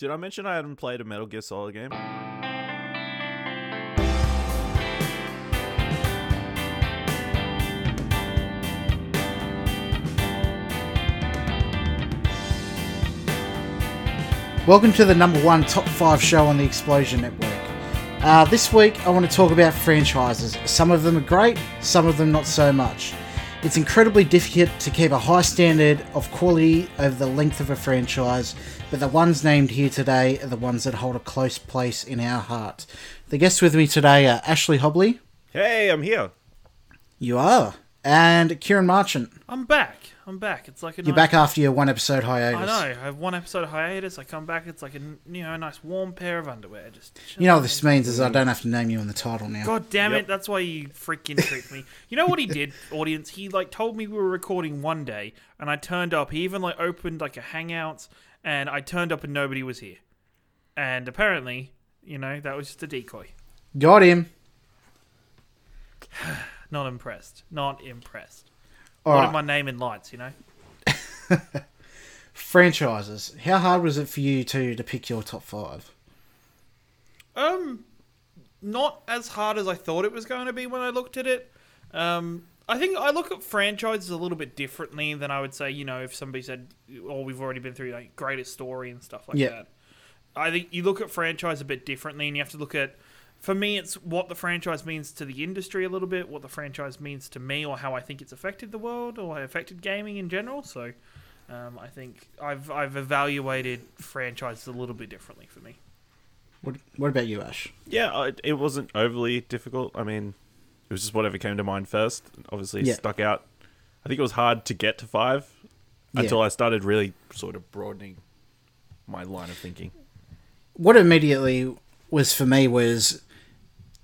Did I mention I hadn't played a Metal Gear Solid game? Welcome to the number one top five show on the Explosion Network. Uh, this week, I want to talk about franchises. Some of them are great, some of them not so much. It's incredibly difficult to keep a high standard of quality over the length of a franchise, but the ones named here today are the ones that hold a close place in our heart. The guests with me today are Ashley Hobley. Hey, I'm here. You are. And Ciaran Marchant. I'm back. I'm back. It's like a You're nice, back after your one episode hiatus. I know. I have one episode of hiatus. I come back. It's like a you know a nice warm pair of underwear. Just You know what this means is I don't have to name you in the title now. God damn Yep. it! That's why you freaking tricked me. You know what he did, audience? He like told me we were recording one day, and I turned up. He even like opened like a Hangouts, and I turned up and nobody was here. And apparently, you know, that was just a decoy. Got him. Not impressed. Not impressed. All What right. am my name in lights? You know. franchises. How hard was it for you to to pick your top five? Um, not as hard as I thought it was going to be when I looked at it. Um, I think I look at franchises a little bit differently than I would say. You know, if somebody said, "Oh, we've already been through like greatest story and stuff like Yeah. that." I think you look at franchise a bit differently, and you have to look at. For me, it's what the franchise means to the industry a little bit, what the franchise means to me, or how I think it's affected the world, or affected gaming in general. So, um, I think I've I've evaluated franchises a little bit differently for me. What What about you, Ash? Yeah, I, it wasn't overly difficult. I mean, it was just whatever came to mind first. Obviously, it Yeah. stuck out. I think it was hard to get to five Yeah. until I started really sort of broadening my line of thinking. What immediately was for me was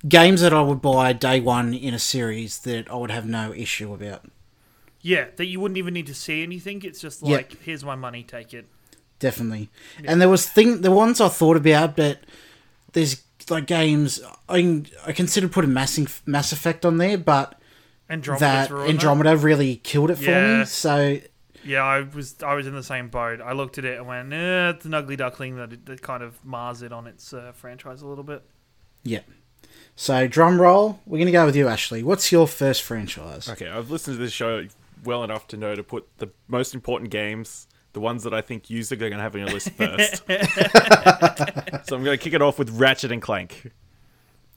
games that I would buy day one in a series that I would have no issue about. Yeah, that you wouldn't even need to see anything. It's just Yeah. like, here's my money, take it. Definitely. And there was thing the ones I thought about, but there's like games I I considered putting Mass Mass Effect on there, but Andromeda's that Andromeda really killed it for me. So Yeah, I was I was in the same boat. I looked at it and went, eh, it's an ugly duckling that, that kind of mars it on its uh, franchise a little bit. yeah. So drum roll. We're gonna go with you, Ashley. What's your first franchise? Okay, I've listened to this show well enough to know to put the most important games, the ones that I think you are going to have on your list first. so I'm going to kick it off with Ratchet and Clank.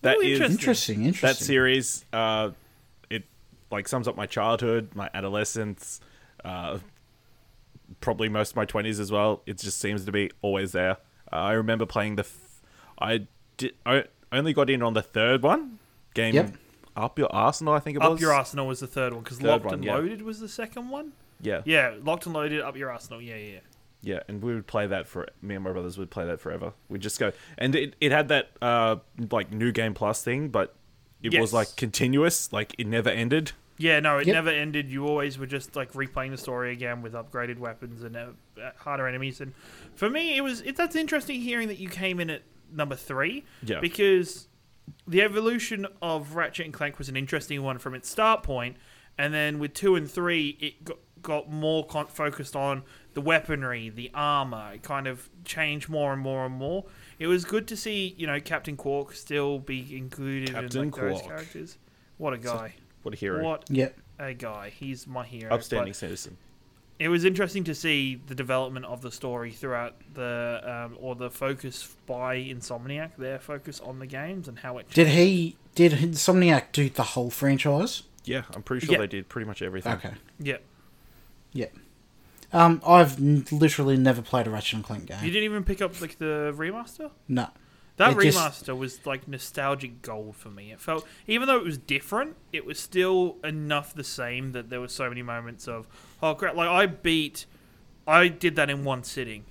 That Ooh, is interesting. Interesting. Interesting. that series. Uh, it like sums up my childhood, my adolescence, uh, probably most of my twenties as well. It just seems to be always there. Uh, I remember playing the. F- I did. I only got in on the third one game. Yep. Up your arsenal, I think it was. Up Your Arsenal was the third one, because Third Locked one, and yeah. Loaded was the second one? Yeah, Yeah, Locked and Loaded, Up Your Arsenal. Yeah, yeah, yeah. Yeah, and we would play that for me and my brothers would play that forever. We'd just go, and it, it had that uh like new game plus thing, but it was like continuous, like it never ended. Yeah, no, it Yep. never ended. You always were just like replaying the story again with upgraded weapons and uh, uh, harder enemies. And for me, it was it, that's interesting hearing that you came in at number three. Yeah. because the evolution of Ratchet and Clank was an interesting one from its start point, and then with two and three, it got, got more con- focused on the weaponry, the armor. It kind of changed more and more and more. It was good to see, you know, Captain Quark still be included Captain in like, those characters. What a guy! What a hero! What Yep. a guy. He's my hero. Upstanding But citizen. It was interesting to see the development of the story throughout the, um, or the focus by Insomniac, their focus on the games and how it. Did he? Did Insomniac do the whole franchise? Yeah, I'm pretty sure Yeah. they did pretty much everything. Okay. Yeah. Yep. Um, I've n- literally never played a Ratchet and Clank game. You didn't even pick up like the remaster. no. That It just- remaster was like nostalgic gold for me. It felt, even though it was different, it was still enough the same that there were so many moments of, oh crap! Like I beat, I did that in one sitting.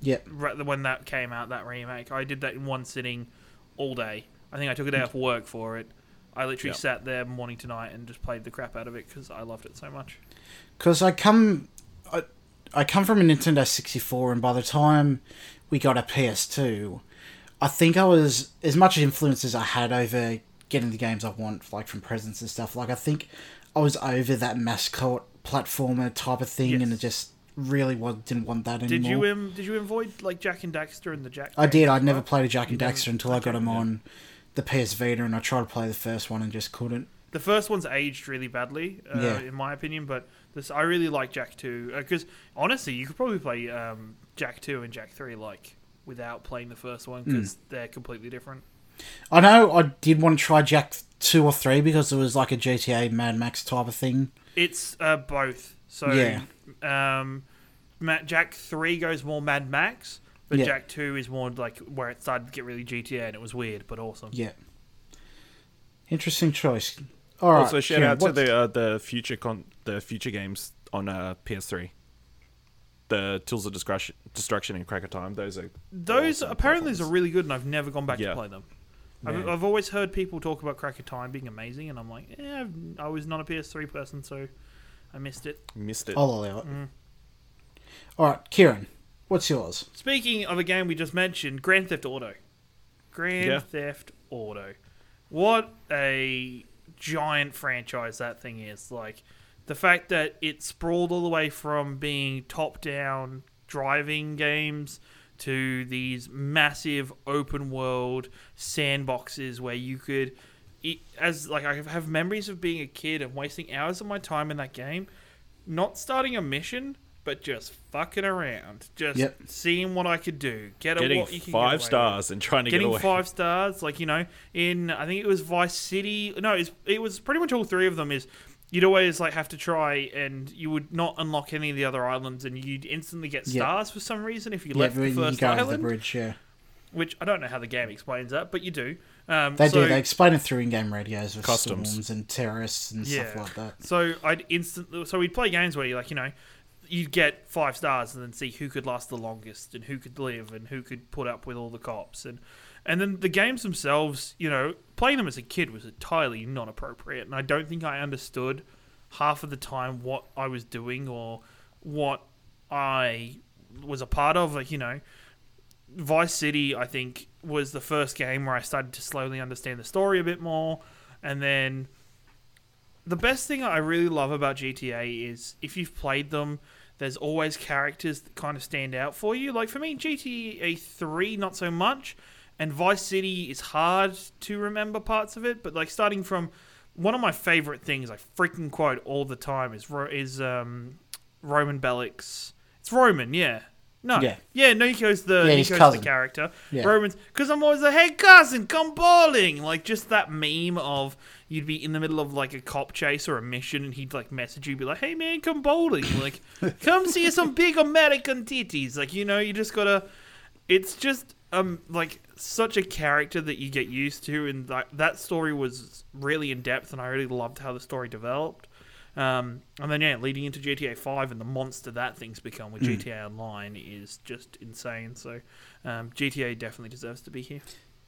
Yep. right when that came out, that remake. I did that in one sitting all day. I think I took a day mm. off work for it. I literally Yeah. sat there morning to night and just played the crap out of it because I loved it so much. Because I come, I, I come from a Nintendo 64, and by the time we got a PS2, I think I was as much influence as I had over getting the games I want, like from presents and stuff. Like I think I was over that mascot platformer type of thing, and it just really was, didn't want that anymore. Did you um did you avoid like Jak and Daxter and the Jak? I did. I'd never played a Jak and You Daxter until I got them yeah. on the PS Vita, and I tried to play the first one and just couldn't. The first one's aged really badly, uh, Yeah. in my opinion. But this, I really like Jak Two because honestly, you could probably play um, Jak Two and Jak Three like without playing the first one Hmm. because they're completely different. I know I did want to try Jak two or three because it was like a GTA Mad Max type of thing. It's uh, both. So Yeah. um, Ma- Jak Three goes more Mad Max, but Yeah. Jak Two is more like where it started to get really GTA, and it was weird but awesome. Yeah. Interesting choice. All right. also, shout Ciaran, out to what's- the uh, the future con the future games on uh, PS3. The Tools of Destruction, Destruction and Crack in Time. Those are Those awesome apparently those are really good, and I've never gone back Yeah. to play them. I've, I've always heard people talk about Crack in Time being amazing, and I'm like, yeah, I've, I was not a PS3 person, so I missed it. missed it. I'll allow it. Mm. All right, Ciaran, what's yours? Speaking of a game we just mentioned, Grand Theft Auto. Grand Yeah. Theft Auto. What a giant franchise that thing is. Like, the fact that it sprawled all the way from being top down driving games to these massive open world sandboxes where you could. It, as like I have memories of being a kid and wasting hours of my time in that game, not starting a mission, but just fucking around, just Yep. seeing what I could do, get a, Getting what you can get five with stars and trying to getting get away. five stars like you know in i think it was vice city no it was, it was pretty much all three of them is you'd always like have to try and you would not unlock any of the other islands and you'd instantly get Yeah. stars for some reason if you yeah, left the when you first go over the bridge, yeah. which i don't know how the game explains that but you do um, They so, do. They explain it through in-game radios with Customs. storms and terrorists and stuff like that. So I'd instantly. So we'd play games where you like, you know, you'd get five stars and then see who could last the longest and who could live and who could put up with all the cops and and then the games themselves, you know, playing them as a kid was entirely not appropriate and I don't think I understood half of the time what I was doing or what I was a part of. Like, you know, Vice City, I think, was the first game where I started to slowly understand the story a bit more. And then the best thing I really love about GTA is if you've played them, there's always characters that kind of stand out for you. Like for me, GTA 3, not so much. And Vice City is hard to remember parts of it, but like starting from one of my favorite things I freaking quote all the time is is um, Roman Bellic's. It's Roman, yeah. No, Yeah. yeah. Niko's the Yeah, Niko's cousin. the character. Yeah. Romans, because I'm always like, hey cousin, come bowling. Like just that meme of you'd be in the middle of like a cop chase or a mission, and he'd like message you, be like, hey man, come bowling. Like, come see some big American titties. Like you know, you just gotta. It's just um like such a character that you get used to, and that that story was really in depth, and I really loved how the story developed. Um, and then yeah, leading into GTA Five and the monster that thing's become with GTA Online is just insane. So um, GTA definitely deserves to be here.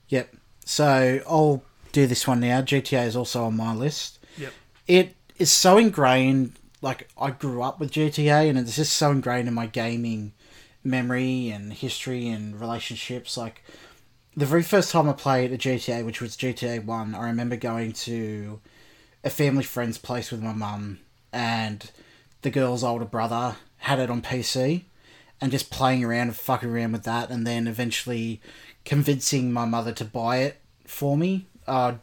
Yep. So I'll do this one now. GTA is also on my list. Yep. It is so ingrained. Like I grew up with GTA, and it's just so ingrained in my gaming memory and history and relationships. Like the very first time I played a GTA, which was GTA One, I remember going to a family friend's place with my mum, and the girl's older brother had it on PC, and just playing around and fucking around with that, and then eventually convincing my mother to buy it for me. Uh,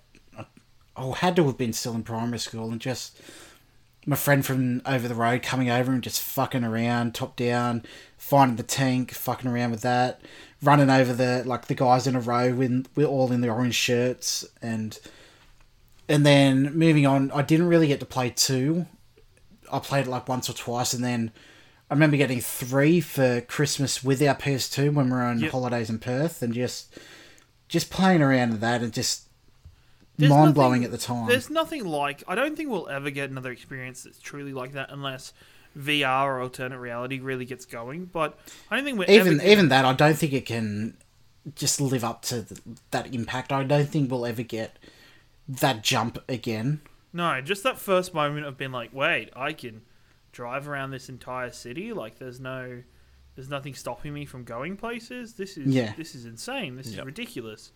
I had to have been still in primary school, and just my friend from over the road coming over and just fucking around, top down, finding the tank, fucking around with that, running over the like the guys in a row when we're all in the orange shirts, and and then moving on. I didn't really get to play two. I played it like once or twice, and then I remember getting three for Christmas with our PS2 when we were on Yep. holidays in Perth, and just just playing around with that and just There's mind blowing nothing- at the time. There's nothing like. I don't think we'll ever get another experience that's truly like that unless VR or alternate reality really gets going. But I don't think we're even ever even that, I don't think it can just live up to th that impact. I don't think we'll ever get that jump again. No, just that first moment of being like, wait, I can drive around this entire city. Like, there's no, there's nothing stopping me from going places. This is, Yeah. this is insane. This is ridiculous.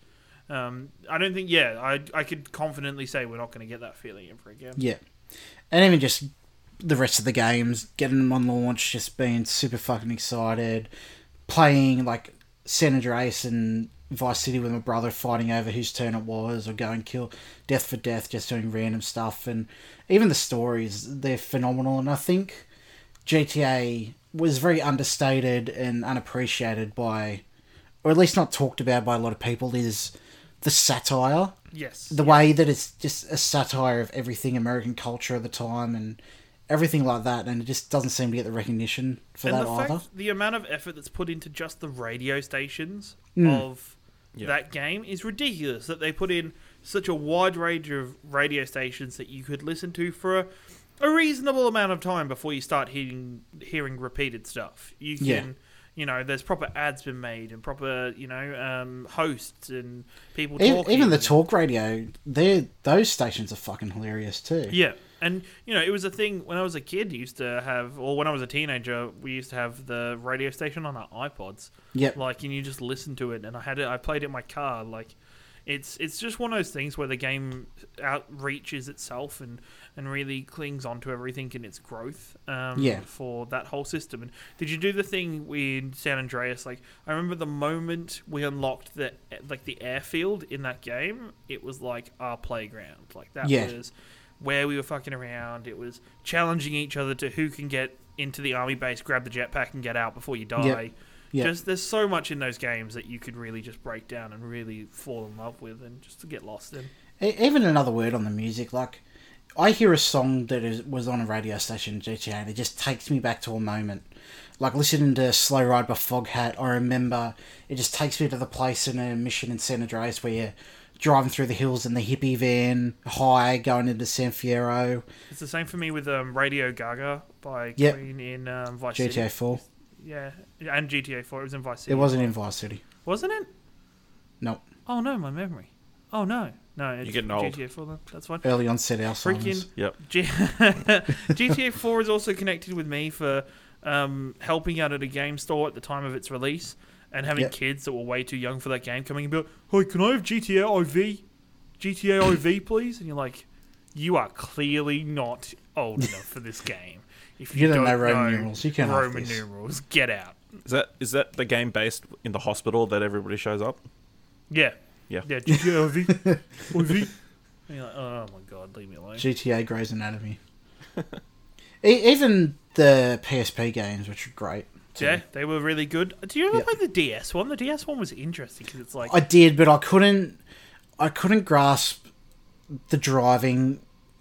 Um, I don't think, yeah, I, I could confidently say we're not going to get that feeling ever again. Yeah, and even just the rest of the games, getting them on launch, just being super fucking excited, playing like San Andreas and Vice City with my brother, fighting over whose turn it was, or going kill Death for Death, just doing random stuff, and even the stories, they're phenomenal. And I think GTA was very understated and unappreciated by, or at least not talked about by a lot of people, is the satire Yes. the way that it's just a satire of everything American culture at the time and everything like that, and it just doesn't seem to get the recognition for and that the either. fact, the amount of effort that's put into just the radio stations Mm. of Yeah. that game is ridiculous. That they put in such a wide range of radio stations that you could listen to for a, a reasonable amount of time before you start hearing hearing repeated stuff. You can. Yeah. You know, there's proper ads been made and proper, you know, um, hosts and people even, talking. even the talk radio, they those stations are fucking hilarious too. Yeah, and you know, it was a thing when I was a kid. Used to have, or when I was a teenager, we used to have the radio station on our iPods. Yeah, Like, and you just listen to it, and I had it. I played it in my car. Like, it's it's just one of those things where the game outreaches itself and and really clings onto everything in its growth. Um, Yeah. For that whole system. And did you do the thing in San Andreas? Like, I remember the moment we unlocked the like the airfield in that game. It was like our playground. Like that Yeah. was where we were fucking around. It was challenging each other to who can get into the army base, grab the jetpack, and get out before you die. Yep. Just there's so much in those games that you could really just break down and really fall in love with, and just to get lost in. Even another word on the music, like I hear a song that is, was on a radio station in GTA, and it just takes me back to a moment. Like listening to "Slow Ride" by Foghat, I remember it just takes me to the place in a mission in San Andreas where you're driving through the hills in the hippie van, high, going into San Fierro, It's the same for me with um, Radio Gaga by Yep. Queen in um, Vice GTA City. Four. Yeah, and GTA 4. It was in Vice City. It wasn't in Vice City. wasn't it? No, Oh no, my memory. Oh no, no. It's getting old. GTA 4 then. That's fine. early onset Alzheimer's. Freaking Yep. G- GTA 4 is also connected with me for um, helping out at a game store at the time of its release and having Yep. kids that were way too young for that game coming and be like, "Hey, can I have GTA IV? GTA IV, please?" And you're like, "You are clearly not old enough for this game. If You you, don't don't know Roman numerals, you can't have Roman this." numerals, get out." Is that is that the game based in the hospital that everybody shows up? Yeah, Yeah. yeah. GTA IV. OV. And you're like, "Oh my god, leave me alone." GTA Grey's Anatomy. e- even the PSP games, which are great. Too. Yeah, they were really good. Do you ever Yeah. play the DS one? The DS one was interesting because it's like I did, but I couldn't. I couldn't grasp the driving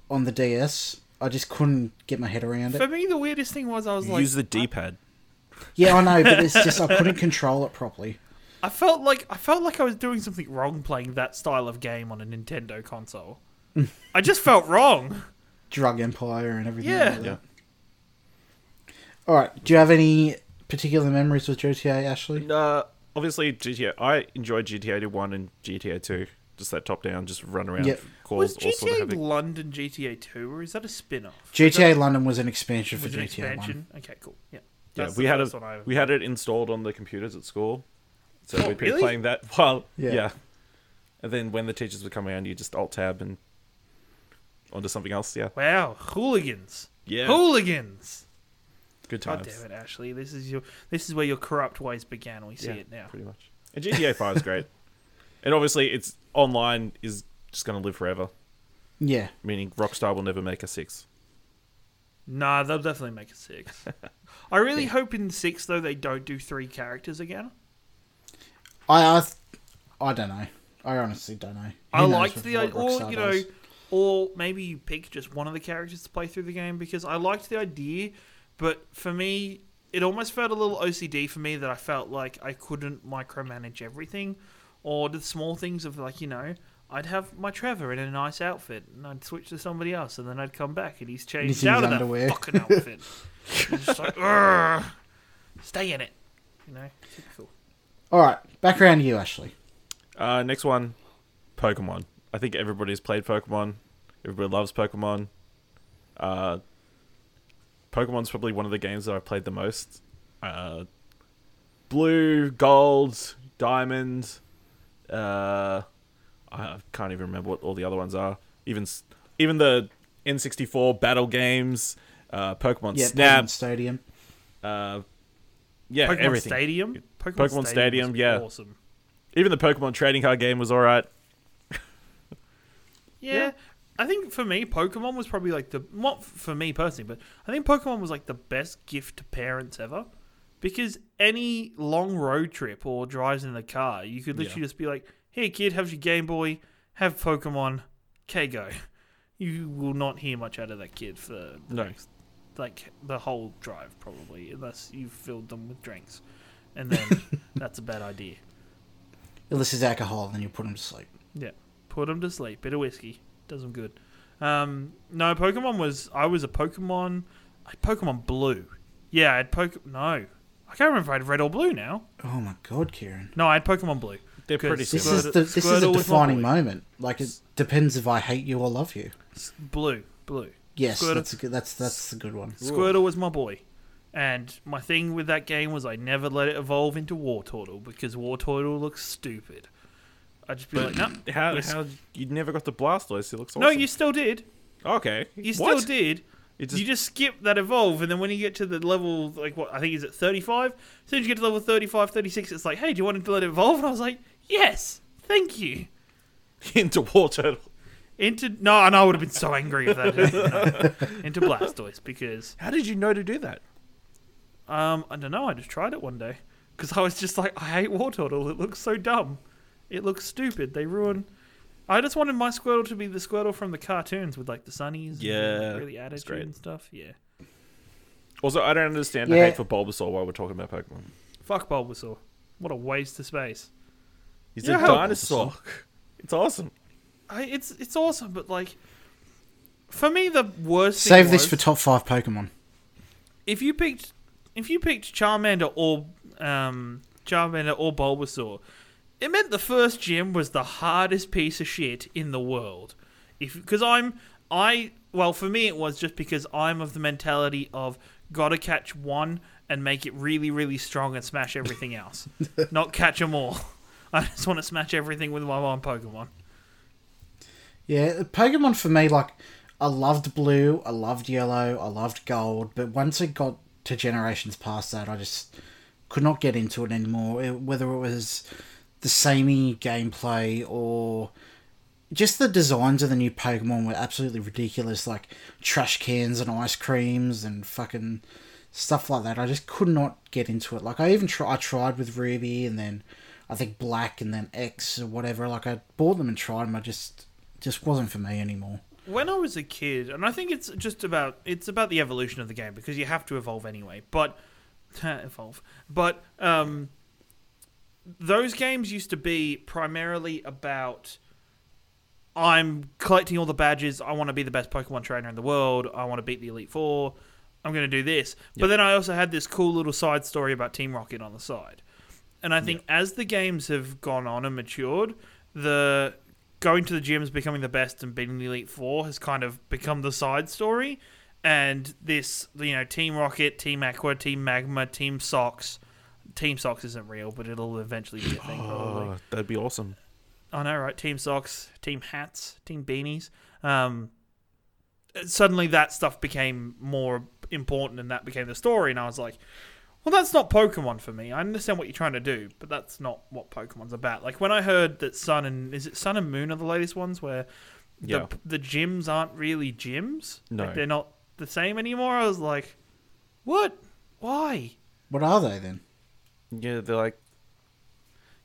on the DS. I just couldn't get my head around it. For me, the weirdest thing was I was like, Use the D-pad. Yeah, I know, but it's just I couldn't control it properly. I felt like I felt like I was doing something wrong playing that style of game on a Nintendo console. I just felt wrong. Drug Empire and everything. Yeah. like that. Yeah. All right. Do you have any particular memories with GTA, Ashley? Uh, obviously GTA. I enjoyed GTA 1 and GTA 2. Just that top down, just run around, Yep. cause was all sort of GTA. London GTA Two, or is that a spin-off? GTA London was an expansion for was it an GTA One. Okay, cool. Yeah, Yeah, we had first a, I- we had it installed on the computers at school, so Oh, we'd be really? playing that while Yeah. yeah. And then when the teachers would come around, you just alt tab and onto something else. Yeah, Wow, hooligans! yeah, Hooligans! Good God damn it, Ashley! This is your this is where your corrupt ways began. We see yeah, it now. pretty much. And GTA Five is great, and obviously it's online is just going to live forever. Yeah. Meaning Rockstar will never make a six. Nah, they'll definitely make a six. I really hope in six though they don't do three characters again. I I, I don't know. I honestly don't know. Who I liked the what or Rockstar you know, does. or maybe you pick just one of the characters to play through the game because I liked the idea, but for me, it almost felt a little OCD for me that I felt like I couldn't micromanage everything, or the small things of like you know. I'd have my Trevor in a nice outfit, and I'd switch to somebody else, and then I'd come back, and he's changed He's in out his of underwear. that fucking outfit. And just like, stay in it, you know. Super cool. All right, back around to you, Ashley. Uh, next one, Pokemon. I think everybody's played Pokemon. Everybody loves Pokemon. Uh, Pokemon's probably one of the games that I've played the most. Uh, Blue, Gold, Diamond. Uh, I can't even remember what all the other ones are. Even even the N64 battle games. uh, Pokemon Yeah, Snap, Pokemon Stadium. uh, yeah, Pokemon everything. Stadium. Pokemon, Pokemon Stadium, was yeah. awesome. Even the Pokemon trading card game was alright. Yeah, Yeah. I think for me, Pokemon was probably like the not for me personally, but I think Pokemon was like the best gift to parents ever. Because any long road trip or drives in the car, you could literally Yeah. just be like, "Hey kid, have your Game Boy, have Pokemon, okay, go." You will not hear much out of that kid for the No. next, like the whole drive, probably, unless you've filled them with drinks, and then that's a bad idea. Unless it's alcohol, and then you put them to sleep. Yeah, put them to sleep. Bit of whiskey does them good. Um, no, Pokemon was. I was a Pokemon. I had Pokemon Blue. Yeah, I had Poke. No, I can't remember if I had Red or Blue now. Oh my god, Ciaran. No, I had Pokemon Blue. They're pretty This similar. is the this is a Squirtle was my defining moment. Like it depends if I hate you or love you. Blue, Blue. Yes, Squirtle. that's a good. That's that's a good one. Squirtle was my boy. And my thing with that game was I never let it evolve into Wartortle because Wartortle looks stupid. I'd just be But like, no, how, how you never got the Blastoise? It looks awesome. no, you still did. okay. You What? still did. It you just skip that evolve, and then when you get to the level, like what I think is at 35, as soon as you get to level 35, 36, it's like, hey, do you want to let it evolve? And I was like, yes, thank you. into Wartortle. Into no, and I would have been so angry if that happened. Into Blastoise because How did you know to do that? um I don't know, I just tried it one day because I was just like, I hate Wartortle. It looks so dumb. It looks stupid. They ruin. I just wanted my Squirtle to be the Squirtle from the cartoons with like the sunnies, and Yeah, really that's attitude great. and stuff. Yeah, Also, I don't understand the Yeah. hate for Bulbasaur while we're talking about Pokemon. fuck Bulbasaur. What a waste of space. He's Yeah, a I hope dinosaur. It's awesome. I, it's it's awesome, but like, for me, the worst. thing Save this was- for top five Pokemon. if you picked if you picked Charmander or um, Charmander or Bulbasaur, it meant the first gym was the hardest piece of shit in the world. If because I'm I well for me it was just because I'm of the mentality of gotta catch one and make it really really strong and smash everything else, not catch them all. I just want to smash everything with my one Pokemon. Yeah, Pokemon for me, like, I loved blue, I loved yellow, I loved gold, but once it got to generations past that, I just could not get into it anymore. It, whether it was the samey gameplay or just the designs of the new Pokemon were absolutely ridiculous, like trash cans and ice creams and fucking stuff like that. I just could not get into it. Like I even I tried with Ruby and then I think Black and then X or whatever. Like I bought them and tried them. I just just wasn't for me anymore. when I was a kid, and I think it's just about it's about the evolution of the game because you have to evolve anyway. But evolve, but um, those games used to be primarily about I'm collecting all the badges. I want to be the best Pokemon trainer in the world. I want to beat the Elite Four. I'm going to do this. But then I also had this cool little side story about Team Rocket on the side. And I think as the games have gone on and matured, the going to the gyms, becoming the best, and beating the Elite Four has kind of become the side story. And this, you know, Team Rocket, Team Aqua, Team Magma, Team Sox. Team Socks isn't real, but it'll eventually be a thing, probably. Oh, that'd be awesome. I know, right? Team socks, team hats, team beanies. Um, suddenly, that stuff became more important, and that became the story. And I was like, "Well, that's not Pokemon for me. I understand what you're trying to do, but that's not what Pokemon's about." Like when I heard that Sun and is it Sun and Moon are the latest ones where Yeah. the the gyms aren't really gyms. No. Like, they're not the same anymore. I was like, "What? Why?" What are they then? Yeah, they're like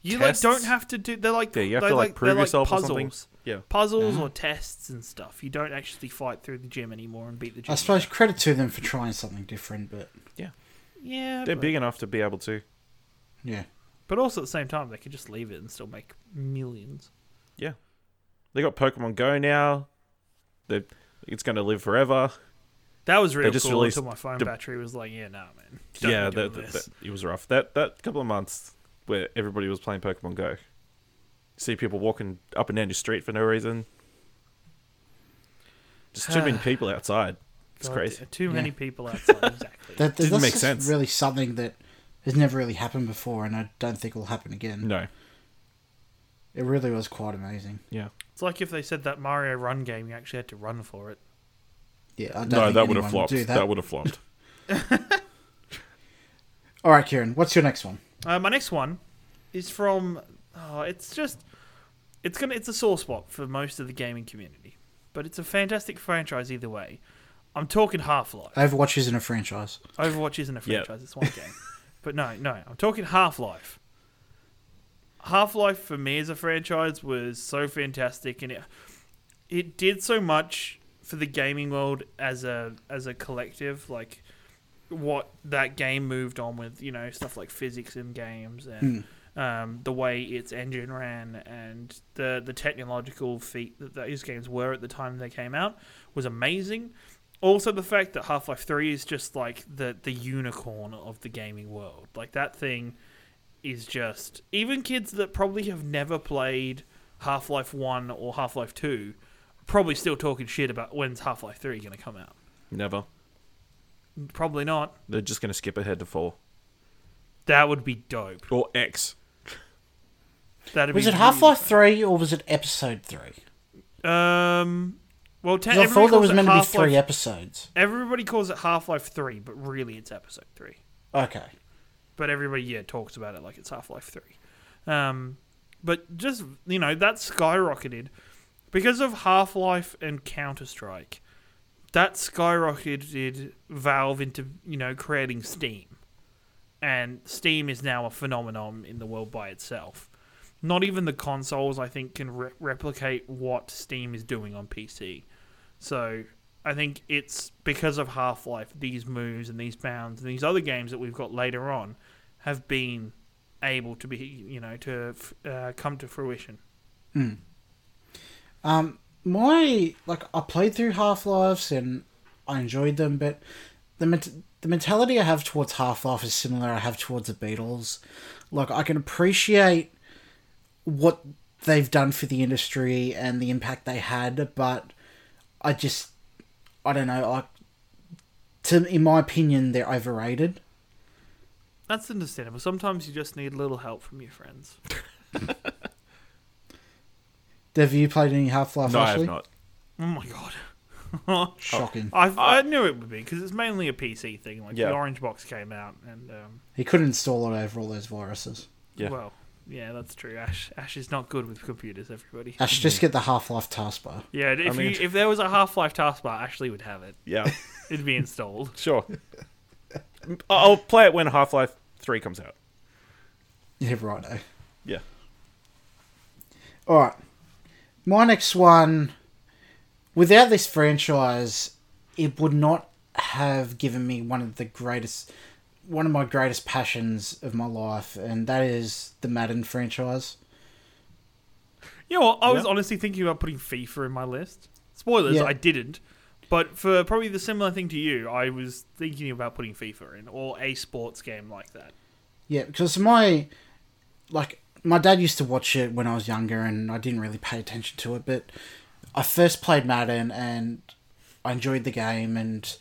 You Tests? like don't have to do. They're like Yeah, you have they're to, like, prove they're yourself or puzzles. something. yeah. puzzles Ah. or tests and stuff. You don't actually fight through the gym anymore and beat the gym. I suppose credit to them for trying something different, but Yeah, yeah, They're but, big enough to be able to. yeah. but also at the same time, they could just leave it and still make millions. Yeah, They got Pokemon Go now. They it's going to live forever. That was really just cool released until my phone the- battery was like, "Yeah, nah, man." Don't yeah, that, that, that- it was rough. That that couple of months where everybody was playing Pokemon Go. See people walking up and down your street for no reason. Just too many people outside. It's God, crazy. Too Yeah. many people outside. exactly. That, Didn't that's make just sense. really something that has never really happened before, and I don't think will happen again. No. It really was quite amazing. Yeah. it's like if they said that Mario Run game, you actually had to run for it. Yeah, I don't No, that would have flopped. do That. would have flopped. All right, Ciaran, what's your next one? Uh, my next one is from. Oh, it's just. It's gonna. It's a sore spot for most of the gaming community, but it's a fantastic franchise either way. I'm talking Half Life. Overwatch isn't a franchise. Overwatch isn't a Yeah. franchise; it's one game. But no, no, I'm talking Half Life. Half Life for me as a franchise was so fantastic, and it it did so much for the gaming world as a as a collective. Like what that game moved on with, you know, stuff like physics in games and um, the way its engine ran and the the technological feat that those games were at the time they came out was amazing. Also, the fact that Half Life Three is just like the the unicorn of the gaming world. Like that thing is just even kids that probably have never played Half Life One or Half Life Two probably still talking shit about when's Half Life Three going to come out. Never. Probably not. They're just going to skip ahead to four That would be dope. or X. That'd Was be it Half Life 3 or was it Episode 3? Um. Well, te- 'Cause I thought there calls was it meant to be three episodes. Everybody calls it Half Life Three, but really it's Episode Three. Okay. but everybody yeah talks about it like it's Half Life Three. Um, but just you know that skyrocketed because of Half Life and Counter Strike. That skyrocketed Valve into you know creating Steam, and Steam is now a phenomenon in the world by itself. Not even the consoles I think can re- replicate what Steam is doing on PC. So I think it's because of Half Life, these moves and these bounds and these other games that we've got later on have been able to be, you know, to uh, come to fruition. Um, my like I played through Half Lives and I enjoyed them, but the ment- the mentality I have towards Half Life is similar I have towards the Beatles. Like I can appreciate what they've done for the industry and the impact they had, but I just I don't know. I to in my opinion, they're overrated. That's understandable. Sometimes you just need a little help from your friends. Have you played any Half Life? No, I have not. Oh my god. Shocking. I I knew it would be because it's mainly a PC thing. Like Yeah. the Orange Box came out, and um, He couldn't install it over all those viruses. Yeah. well, yeah, that's true. Ash Ash is not good with computers. Everybody. I should just get the Half Life taskbar. Yeah, if mean- you, if there was a Half Life taskbar, Ashley would have it. Yeah, It'd be installed. sure. I'll play it when Half Life 3 comes out. Yeah, righto. Yeah. All right. My next one, without this franchise, it would not have given me one of the greatest, one of my greatest passions of my life, and that is the Madden franchise. You know what? I was Yeah. honestly thinking about putting FIFA in my list. Spoilers, Yeah. I didn't. But for probably the similar thing to you, I was thinking about putting FIFA in or a sports game like that. Yeah, because my, like, my dad used to watch it when I was younger, and I didn't really pay attention to it. But I first played Madden, and I enjoyed the game, and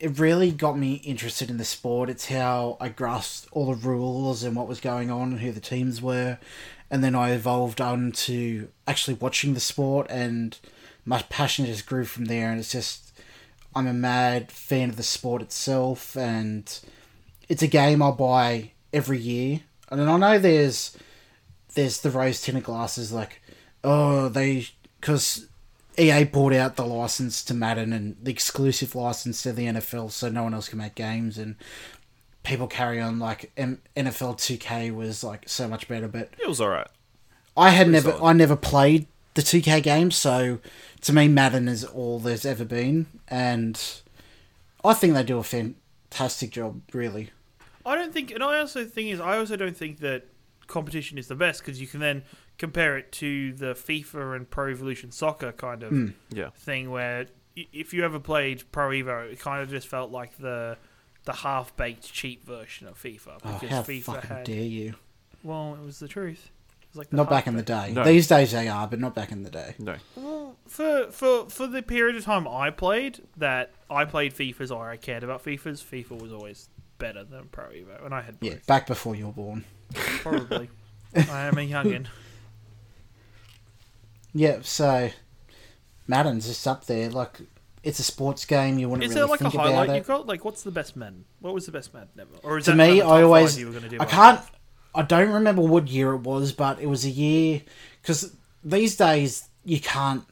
it really got me interested in the sport. It's how I grasped all the rules and what was going on and who the teams were, and then I evolved on to actually watching the sport, and my passion just grew from there. And it's just, I'm a mad fan of the sport itself, and it's a game I'll buy every year. And I know there's there's the rose tinted glasses like oh they because EA bought out the license to Madden and the exclusive license to the NFL so no one else can make games and people carry on like M- NFL 2K was like so much better but It was alright. I had never solid. I never played the 2K games so to me Madden is all there's ever been and I think they do a fantastic job really I don't think, and I also think is, I also don't think that competition is the best because you can then compare it to the FIFA and Pro Evolution Soccer kind of hmm. Yeah. thing where if you ever played Pro Evo, it kind of just felt like the the half baked cheap version of FIFA oh because how FIFA fucking had dare you well, it was the truth. It was like Not back in the day. No. These days they are, but not back in the day. No. Well, for for for the period of time I played, that I played FIFA's or I cared about FIFA's, FIFA was always better than Pro Evo, and I had both. Yeah, back before you were born. Probably. I am a youngin. Yeah, so Madden's just up there. Like, it's a sports game. You wouldn't Is really there like a think about highlight it. you got? Like, what's the best Madden? What was the best Madden ever? Or is to that me, another top I five always you were gonna do I can't. I don't remember what year it was, but it was a year because these days you can't.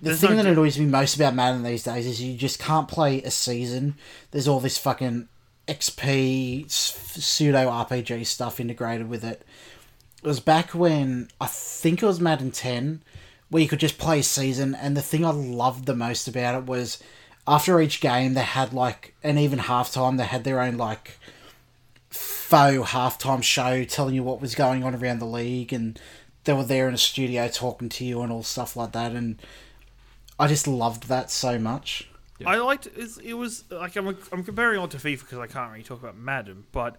The There's thing no that di- annoys me most about Madden these days is you just can't play a season. There's all this fucking XP pseudo RPG stuff integrated with it. It was back when I think it was Madden 10 where you could just play season and the thing I loved the most about it was after each game they had like and even halftime they had their own like faux halftime show telling you what was going on around the league and they were there in a studio talking to you and all stuff like that and I just loved that so much. I liked it's- it was like I'm I'm comparing on to FIFA because I can't really talk about Madden, but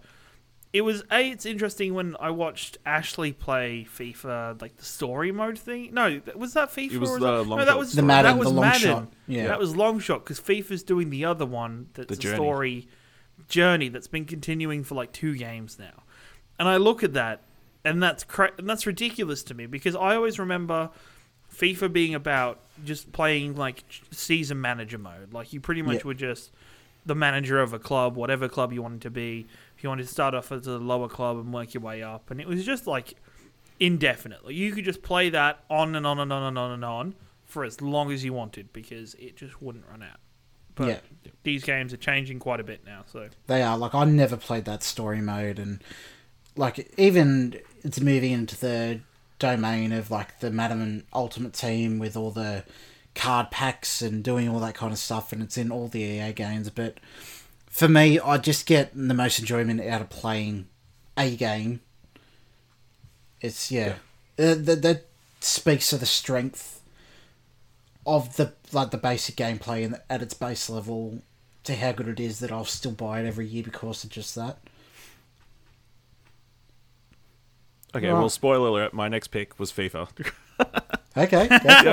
it was a it's interesting when I watched Ashley play FIFA like the story mode thing. No, was that FIFA? It was or the that, long no, that was The Madden, That was the long Madden. shot, yeah. that was long shot because FIFA's doing the other one that's The a Journey. story journey that's been continuing for like two games now, and I look at that and that's cra- and that's ridiculous to me because I always remember FIFA being about just playing like season manager mode. Like you pretty much Yeah. were just the manager of a club, whatever club you wanted to be. If you wanted to start off as a lower club and work your way up, and it was just like indefinitely. You could just play that on and on and on and on and on for as long as you wanted because it just wouldn't run out. But Yeah. these games are changing quite a bit now, so They are like I never played that story mode, and like even it's moving into the domain of like the Madden Ultimate Team with all the card packs and doing all that kind of stuff, and it's in all the EA games. But for me, I just get the most enjoyment out of playing a game. It's yeah, Uh, that that speaks to the strength of the like the basic gameplay and at its base level to how good it is that I'll still buy it every year because of just that. Okay, Right. well, spoiler alert. My next pick was FIFA. Okay, go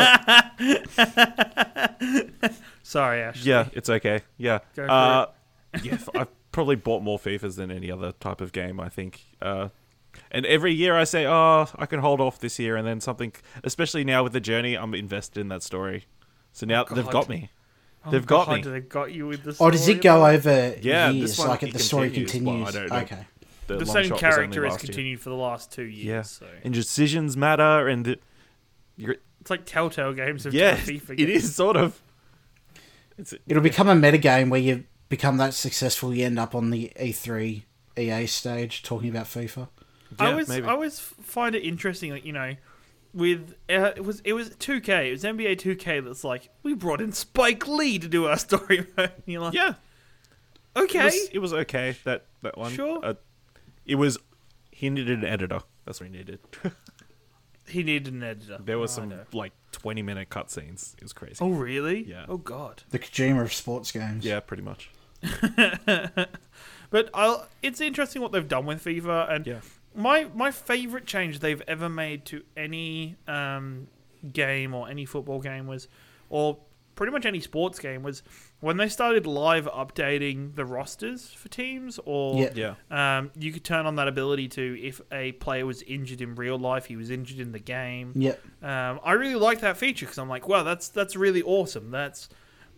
sorry, Ash. yeah, it's okay. Yeah. Go for uh, yeah, f- I've probably bought more FIFAs than any other type of game. I think. Uh, and every year I say, "Oh, I can hold off this year," and then something, especially now with the journey, I'm invested in that story. So now they've God. got me. Oh They've got God, me. They've got you with the. Or does story it go over Yeah, this years? one, Like it the story continues. Well, I don't know. okay. The, The same character has last year. continued for the last two years. Yeah, So. and decisions matter, and it- you're, It's like Telltale games of yeah, FIFA. it games. is sort of. It's It'll become a meta game where you become that successful, you end up on the E3 EA stage talking about FIFA. I always, maybe. I always find it interesting, like you know, with uh, it was it was 2K, it was NBA 2K that's like we brought in Spike Lee to do our story mode. And you're like, yeah, okay, it was, it was okay. That that one. Sure. Uh, it was. He needed an editor. That's what he needed. he needed an editor. there was Oh, some like twenty minute cutscenes. It was crazy. Oh really? Yeah. Oh god. The Kojima of sports games. Yeah, pretty much. But I'll, it's interesting what they've done with FIFA, and Yeah. my my favorite change they've ever made to any um, game or any football game was, or pretty much any sports game was when they started live updating the rosters for teams, or Yeah. Yeah. um, you could turn on that ability to if a player was injured in real life, he was injured in the game. Yep. Um, I really like that feature because I'm like, wow, that's that's really awesome. That's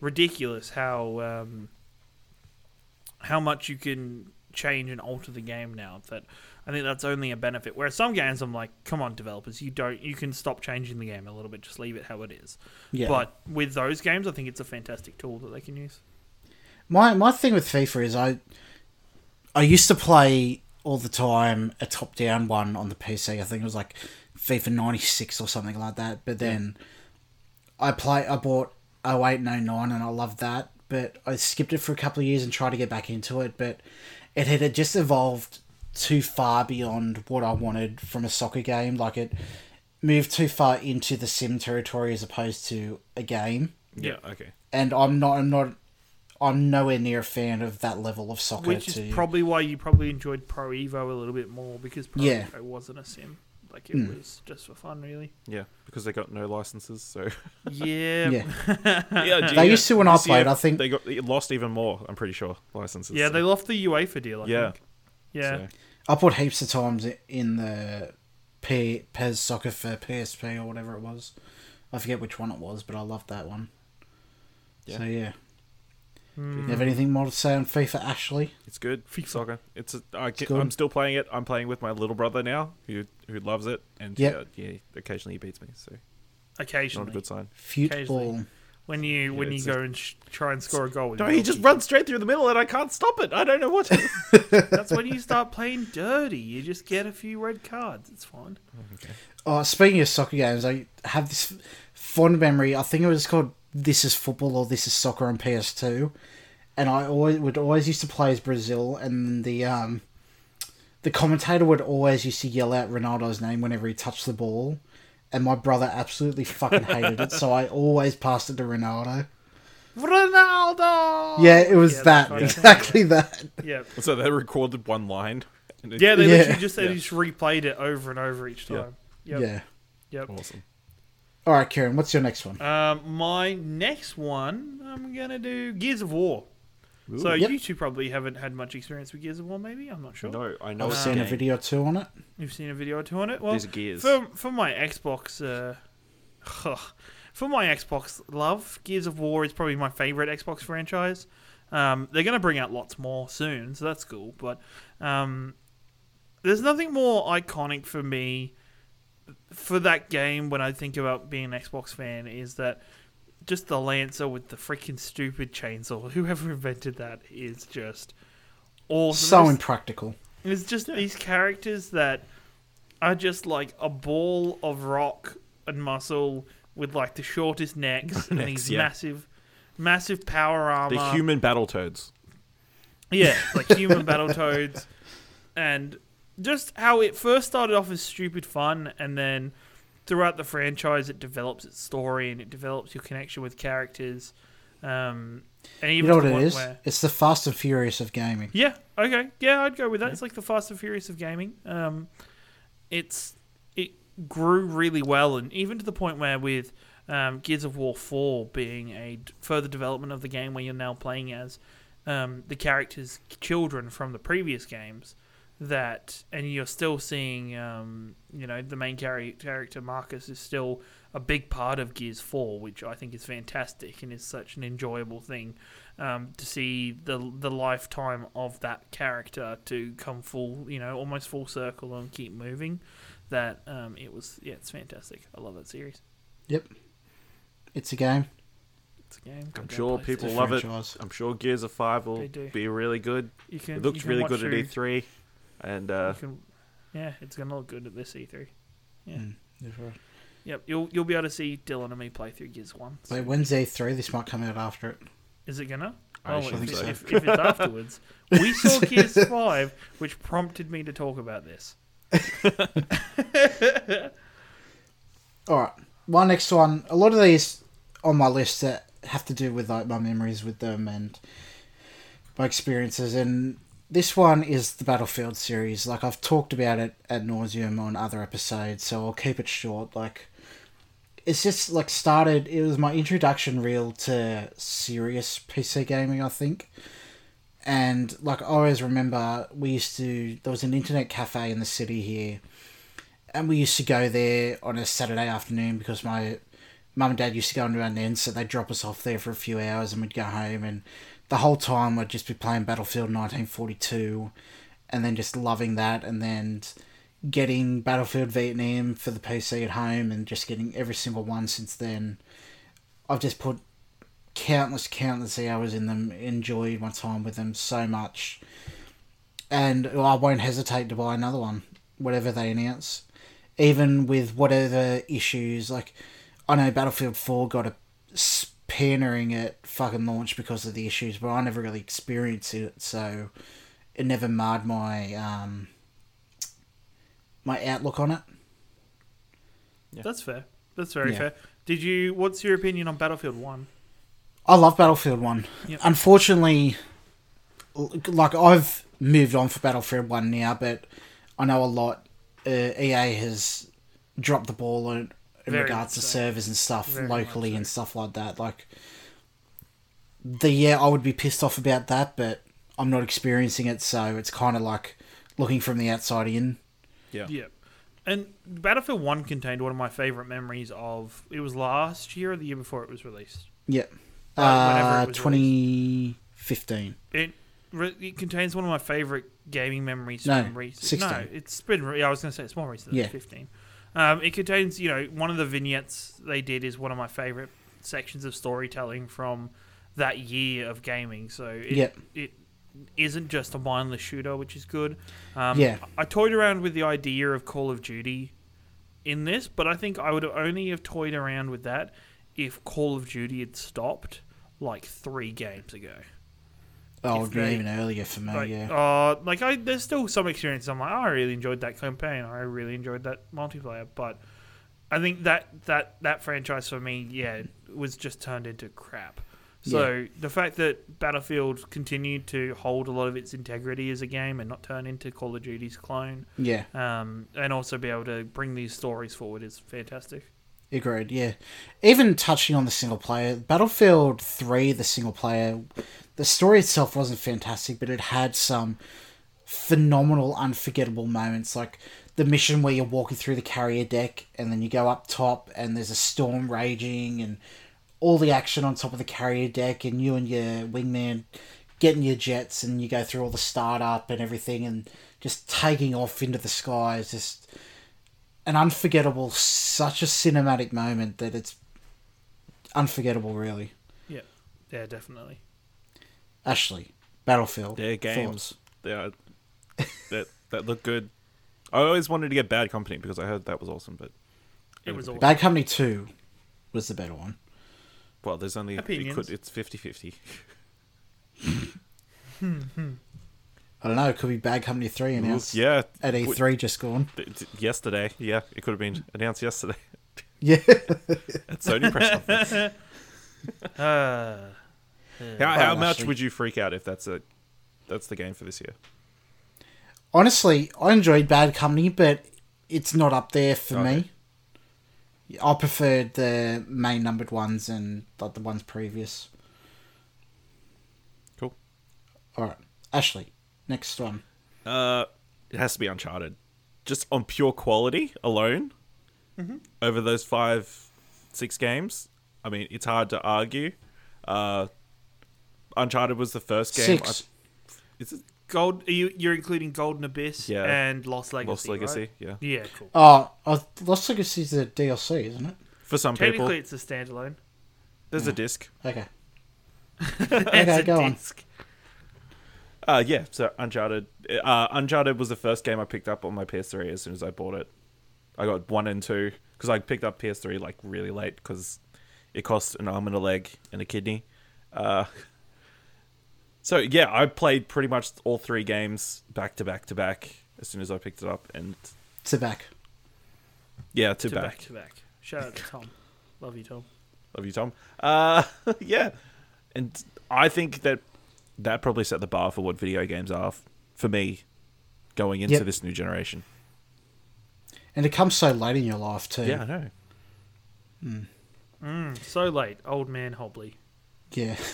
ridiculous how um, how much you can change and alter the game now. That I think that's only a benefit. Whereas some games, I'm like, come on, developers, you don't you can stop changing the game a little bit, just leave it how it is. Yeah. But with those games, I think it's a fantastic tool that they can use. My my thing with FIFA is I I used to play all the time a top down one on the PC. I think it was like FIFA ninety six or something like that. But then I play I bought 08 and 09 and I loved that. But I skipped it for a couple of years and tried to get back into it. But it had just evolved too far beyond what I wanted from a soccer game. Like it moved too far into the sim territory as opposed to a game. Yeah. Okay. And I'm not I'm not I'm nowhere near a fan of that level of soccer. Which to, is probably why you probably enjoyed Pro Evo a little bit more because Pro Yeah. Evo wasn't a sim. Like it Mm. was just for fun, really. Yeah, because they got no licenses. So Yeah. yeah. yeah, They used to when I played, I think- they got lost even more. I'm pretty sure licenses. Yeah, so- they lost the UEFA deal. I Yeah. think. Yeah. so- I put heaps of times in the P, PES soccer for PSP or whatever it was. I forget which one it was, but I loved that one. Yeah. So yeah. Hmm. You have anything more to say on FIFA, Ashley? It's good. FIFA. Soccer. It's. A, I, It's good. am still playing it. I'm playing with my little brother now, who who loves it, and Yep. yeah, yeah, occasionally he beats me, so occasionally, not a good sign. Football. When you when you it's go and sh- try and score a goal. with No, he just goalkeeper. runs straight through the middle, and I can't stop it. I don't know what. That's when you start playing dirty. You just get a few red cards. It's fine. Oh, speaking of soccer games, I have this fond memory. I think it was called "This Is Football" or "This Is Soccer" on PS2, and I always would always used to play as Brazil, and the um, the commentator would always used to yell out Ronaldo's name whenever he touched the ball, and my brother absolutely fucking hated it, so I always passed it to Ronaldo. Ronaldo. Yeah, it was Yeah, that kind of thing, exactly that. Yeah. so they recorded one line. And it- Yeah, they Yeah. literally just they Yeah. just replayed it over and over each Yeah. time. Yep. Yeah. Yep. Awesome. All right, Ciaran, what's your next one? Um, my next one, I'm gonna do Gears of War. So Yep. you two probably haven't had much experience with Gears of War, maybe. I'm not sure. No, I know. I've it's seen a video or two on it. You've seen a video or two on it. Well, These gears. for for my Xbox, uh, for my Xbox love, Gears of War is probably my favorite Xbox franchise. Um, they're gonna bring out lots more soon, so that's cool. But um, there's nothing more iconic for me for that game when I think about being an Xbox fan is that just the Lancer with the freaking stupid chainsaw. Whoever invented that is just awesome. So It's- impractical. it's just these characters that are just like a ball of rock and muscle with like the shortest necks and Necks, these yeah. massive, massive power armor. the human battle toads. Yeah, like human battle toads, And just how it first started off as stupid fun, and then throughout the franchise, it develops its story and it develops your connection with characters. Um, and You know what it is? where- It's the Fast and Furious of gaming. yeah. Okay. Yeah, I'd go with that. It's like the Fast and Furious of gaming. Um, it's it grew really well, and even to the point where with um, Gears of War Four being a further development of the game, where you're now playing as um, the characters' children from the previous games. That and you're still seeing, um, you know, the main char- character Marcus is still a big part of Gears Four, which I think is fantastic and is such an enjoyable thing um, to see the the lifetime of that character to come full, you know, almost full circle and keep moving. That um, it was, yeah, it's fantastic. I love that series. Yep. It's a game. It's a game. I'm sure play people It's a love it. I'm sure Gears of Five will be really good. You can. It looked really watch good at E3, and uh, can- yeah, it's gonna look good at this E3. Yeah. Mm, right. Yep, you'll you'll be able to see Dylan and me play through Gears One. Wait, when's E3? This might come out after it. Is it gonna? I oh, assume if, so. if, if it's afterwards, we saw Gears Five, which prompted me to talk about this. All right. My next one. A lot of these on my list that have to do with like my memories with them and my experiences. And this one is the Battlefield series. Like I've talked about it at nauseum on other episodes, so I'll keep it short. Like it's just like started. It was my introduction reel to serious PC gaming. I think. And like I always remember, we used to. There was an internet cafe in the city here, and we used to go there on a Saturday afternoon because my mum and dad used to go into our then, so they'd drop us off there for a few hours and we'd go home and the whole time I'd just be playing Battlefield 1942 and then just loving that and then getting Battlefield Vietnam for the PC at home and just getting every single one since then. I've just put countless, countless hours in them, enjoyed my time with them so much. And I won't hesitate to buy another one, whatever they announce. Even with whatever issues, like I know Battlefield 4 got a spannering at fucking launch because of the issues, but I never really experienced it, so it never marred my um my outlook on it. Yeah. That's fair. That's very Yeah. fair. Did you? What's your opinion on Battlefield One? I love Battlefield 1. Yep. Unfortunately, like I've moved on for Battlefield 1 now, but I know a lot uh, EA has dropped the ball in, in Very regards much to so. servers and stuff Very locally much and stuff like that. Like the yeah, I would be pissed off about that, but I'm not experiencing it, so it's kind of like looking from the outside in. yeah. Yeah. And Battlefield 1 contained one of my favorite memories of. It was last year or the year before it was released. Yeah. Like, Uh, it released. 2015. It re- it contains one of my favorite gaming memories No, from recent. 16. No, it's been. Re- yeah, I was going to say it's more recent than Yeah. 15. Um, it contains, you know, one of the vignettes they did is one of my favorite sections of storytelling from that year of gaming. So it, Yep. it isn't just a mindless shooter, which is good. Um, Yeah. I toyed around with the idea of Call of Duty in this, but I think I would only have toyed around with that if Call of Duty had stopped like three games ago. Oh, they- even earlier for me, Like, yeah. uh, like I, there's still some experiences. I'm like, oh, I really enjoyed that campaign. I really enjoyed that multiplayer. But I think that that that franchise for me, yeah, was just turned into crap. So the fact that Battlefield continued to hold a lot of its integrity as a game and not turn into Call of Duty's clone, Yeah, um, and also be able to bring these stories forward is fantastic. Agreed, yeah. Even touching on the single player, Battlefield 3, the single player, the story itself wasn't fantastic, but it had some phenomenal, unforgettable moments. Like the mission where you're walking through the carrier deck and then you go up top and there's a storm raging and all the action on top of the carrier deck and you and your wingman getting your jets and you go through all the startup and everything and just taking off into the sky is just an unforgettable such a cinematic moment that it's unforgettable really Yeah, yeah, definitely. ashley battlefield Their games, thoughts? they are, that that look good. I always wanted to get Bad Company because I heard that was awesome, but It was awesome. bad company 2 was the better one well, there's only it Opinions. could, it's 50-50. i don't know it could be bad company 3 announced Yeah, at e3 just gone d- d- yesterday. Yeah, it could have been announced yesterday yeah at Sony press conference. Uh, How, how much actually- would you freak out if that's a that's the game for this year? honestly i enjoyed bad company but it's not up there for Okay. me i preferred the main numbered ones and like the ones previous Cool. all right ashley next one Uh, it has to be Uncharted, just on pure quality alone. Over those five, six games, I mean, it's hard to argue. Uh, Uncharted was the first game. Six. I, is it Gold, are you you're including Golden Abyss Yeah. and Lost Legacy. Lost Legacy? right? Yeah, Yeah, cool. Oh, uh, Lost Legacy is a DLC, isn't it? for some people, Technically, it's a standalone. there's a disc. Okay. Okay, a go on. Disc. Uh, yeah. So Uncharted, uh, Uncharted was the first game I picked up on my PS3 as soon as I bought it. I got one and two because I picked up PS3 like really late because it cost an arm and a leg and a kidney. Uh, so yeah, I played pretty much all three games back to back to back as soon as I picked it up, and To back. yeah, to, To back. back to back. Shout out to Tom. Love you, Tom. Love you, Tom. Uh, yeah, and I think that that probably set the bar for what video games are f- for me going into Yep. this new generation. And it comes so late in your life, too. Yeah, I know. Mm, so late, old man Hobley. Yeah.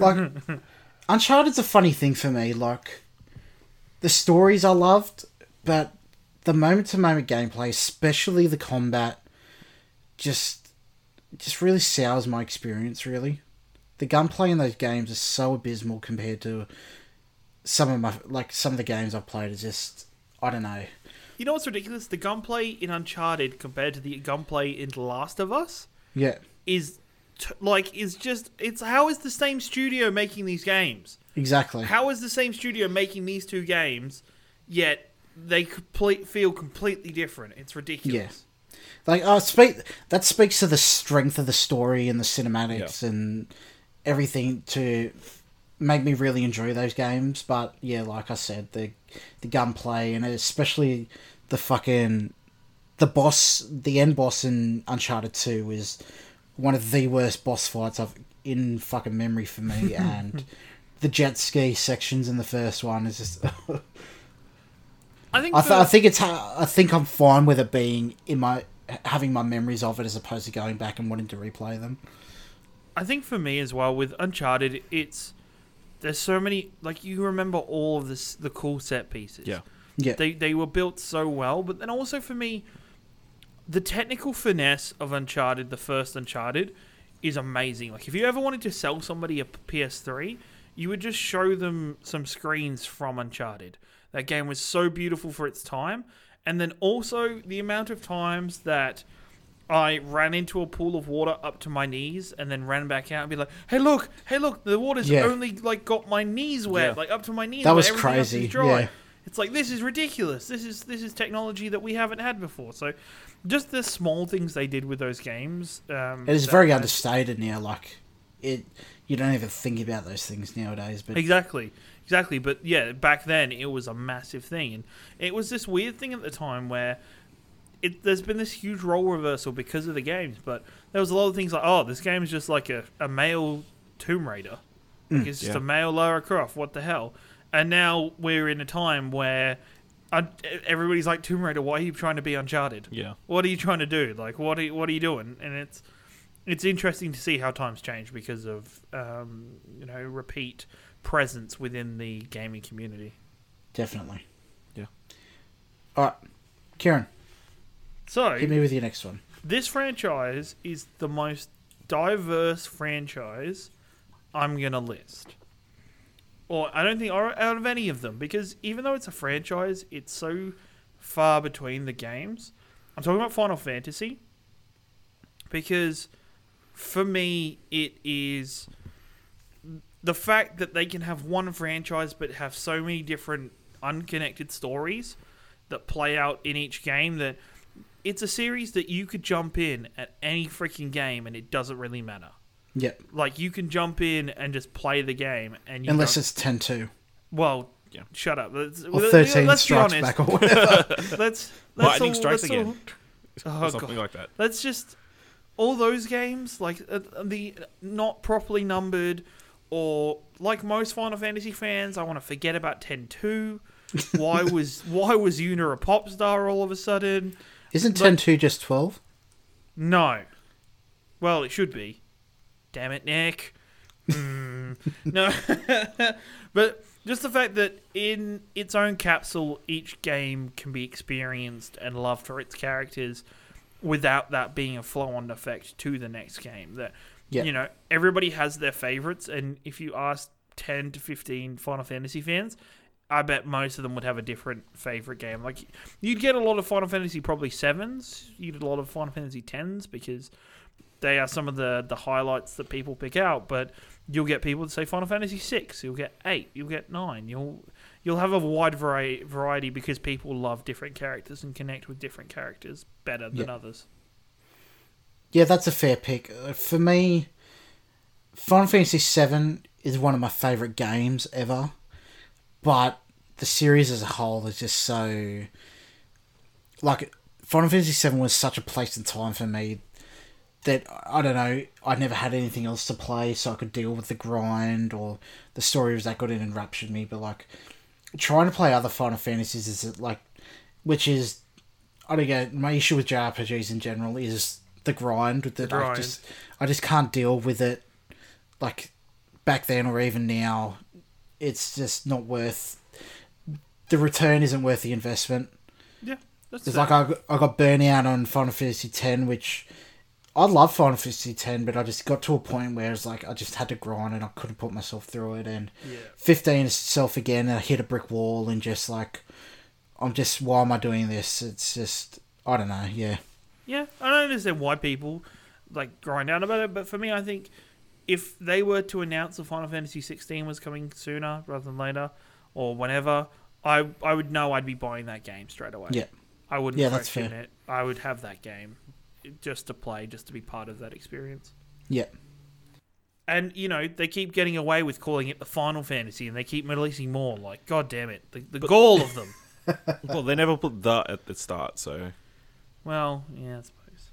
Like, Uncharted's a funny thing for me. Like, the stories I loved, but the moment to moment gameplay, especially the combat, just just really sours my experience, really. The gunplay in those games is so abysmal compared to some of my like some of the games I've played is just I don't know. You know what's ridiculous? The gunplay in Uncharted compared to the gunplay in The Last of Us Yeah, is t- like is just it's how is the same studio making these games? exactly. How is the same studio making these two games yet they complete feel completely different? It's ridiculous. Like, uh, speak that speaks to the strength of the story and the cinematics and everything to make me really enjoy those games. But yeah, like I said, the the gunplay and especially the fucking the boss, the end boss in Uncharted Two is one of the worst boss fights I've in fucking memory for me, and the jet ski sections in the first one is just. I think I, th- for- I think it's ha- I think I'm fine with it being in my having my memories of it as opposed to going back and wanting to replay them. I think for me as well with Uncharted, it's there's so many like you remember all of this the cool set pieces. Yeah. Yeah, They they were built so well, but then also for me, the technical finesse of Uncharted, the first Uncharted, is amazing. Like if you ever wanted to sell somebody a PS3, you would just show them some screens from Uncharted. That game was so beautiful for its time, and then also the amount of times that I ran into a pool of water up to my knees and then ran back out and be like, "Hey, look! Hey, look! The water's Yeah. only like got my knees wet, Yeah. like up to my knees. That was everything else is crazy, dry." yeah. It's like this is ridiculous. This is this is technology that we haven't had before. So, just the small things they did with those games. Um, It is very understated now. Like it, you don't even think about those things nowadays. But Exactly, exactly. But yeah, back then it was a massive thing, and it was this weird thing at the time where it there's been this huge role reversal because of the games. But there was a lot of things like, oh, this game is just like a, a male Tomb Raider. Like it's just yeah. a male Lara Croft. What the hell? And now we're in a time where. uh, everybody's like Tomb Raider. Why are you trying to be Uncharted? Yeah. What are you trying to do? Like, what are you, what are you doing? And it's it's interesting to see how times change because of um, you know repeat presence within the gaming community. definitely. Yeah. All right, Ciaran, So hit me with your next one. this franchise is the most diverse franchise I'm gonna list. Or I don't think out of any of them because even though it's a franchise, it's so far between the games. I'm talking about Final Fantasy because for me it is the fact that they can have one franchise but have so many different unconnected stories that play out in each game that it's a series that you could jump in at any freaking game and it doesn't really matter. Yep. Like you can jump in and just play the game and you Unless it's 10-2 well, Yeah. shut up. Let's, or let- thirteen let's be strikes honest. back or whatever. Let's let's Lightning all- strikes let's again. all- Oh, something God. like that. Let's just all those games like uh, the not properly numbered or like most Final Fantasy fans, I want to forget about 10-2. Why was why was Yuna a pop star all of a sudden? Isn't Like- 10-2 just 12? No. Well, it should be. Damn it, Nick. Hmm. no. but just the fact that in its own capsule, each game can be experienced and loved for its characters without that being a flow on effect to the next game. That, Yeah. you know, everybody has their favorites. And if you ask 10 to 15 Final Fantasy fans, I bet most of them would have a different favorite game. Like you'd get a lot of Final Fantasy probably sevens. You'd get a lot of Final Fantasy tens because they are some of the the highlights that people pick out. But you'll get people to say Final Fantasy six. You'll get eight. You'll get nine. You'll you'll have a wide variety variety because people love different characters and connect with different characters better than Yeah. others. Yeah, that's a fair pick. Uh, For me, Final Fantasy VII is one of my favourite games ever, but the series as a whole is just so. Like, Final Fantasy VII was such a place and time for me that, I don't know, I never had anything else to play, so I could deal with the grind or the story was that good and enraptured me, but, like, trying to play other Final Fantasies is, like, which is I don't get my issue with JRPGs in general is the grind with it. I grind. just I just can't deal with it. Like back then or even now, it's just not worth. The return isn't worth the investment. Yeah, that's It's like I got, I got burnout on Final Fantasy X, which I love Final Fantasy X, but I just got to a point where it's like I just had to grind and I couldn't put myself through it. And yeah. 15 itself again, I hit a brick wall and just like I'm just why am I doing this? It's just I don't know. Yeah, Yeah, I don't understand why people like grind out about it, but for me, I think if they were to announce the Final Fantasy 16 was coming sooner rather than later, or whenever, I I would know I'd be buying that game straight away. yeah, I wouldn't Yeah, that's question fair. it. I would have that game just to play, just to be part of that experience. yeah. And you know they keep getting away with calling it the Final Fantasy, and they keep releasing more. Like, god damn it, the, the gall of them. Well, they never put the at the start, so Well, yeah, I suppose.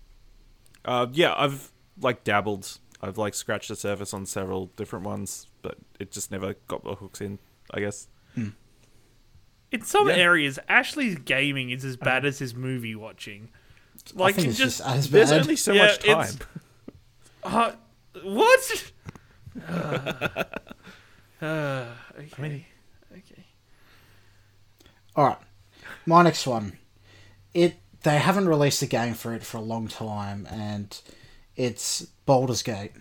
uh, yeah, I've like dabbled. I've like scratched the surface on several different ones, but it just never got the hooks in. I guess. In some Yeah. areas, Ashley's gaming is as bad as his movie watching. I think it's just, just, as There's only so Yeah, much time. uh, what? Uh, okay. okay. All right, my next one. It they haven't released a game for it for a long time, and It's Baldur's Gate.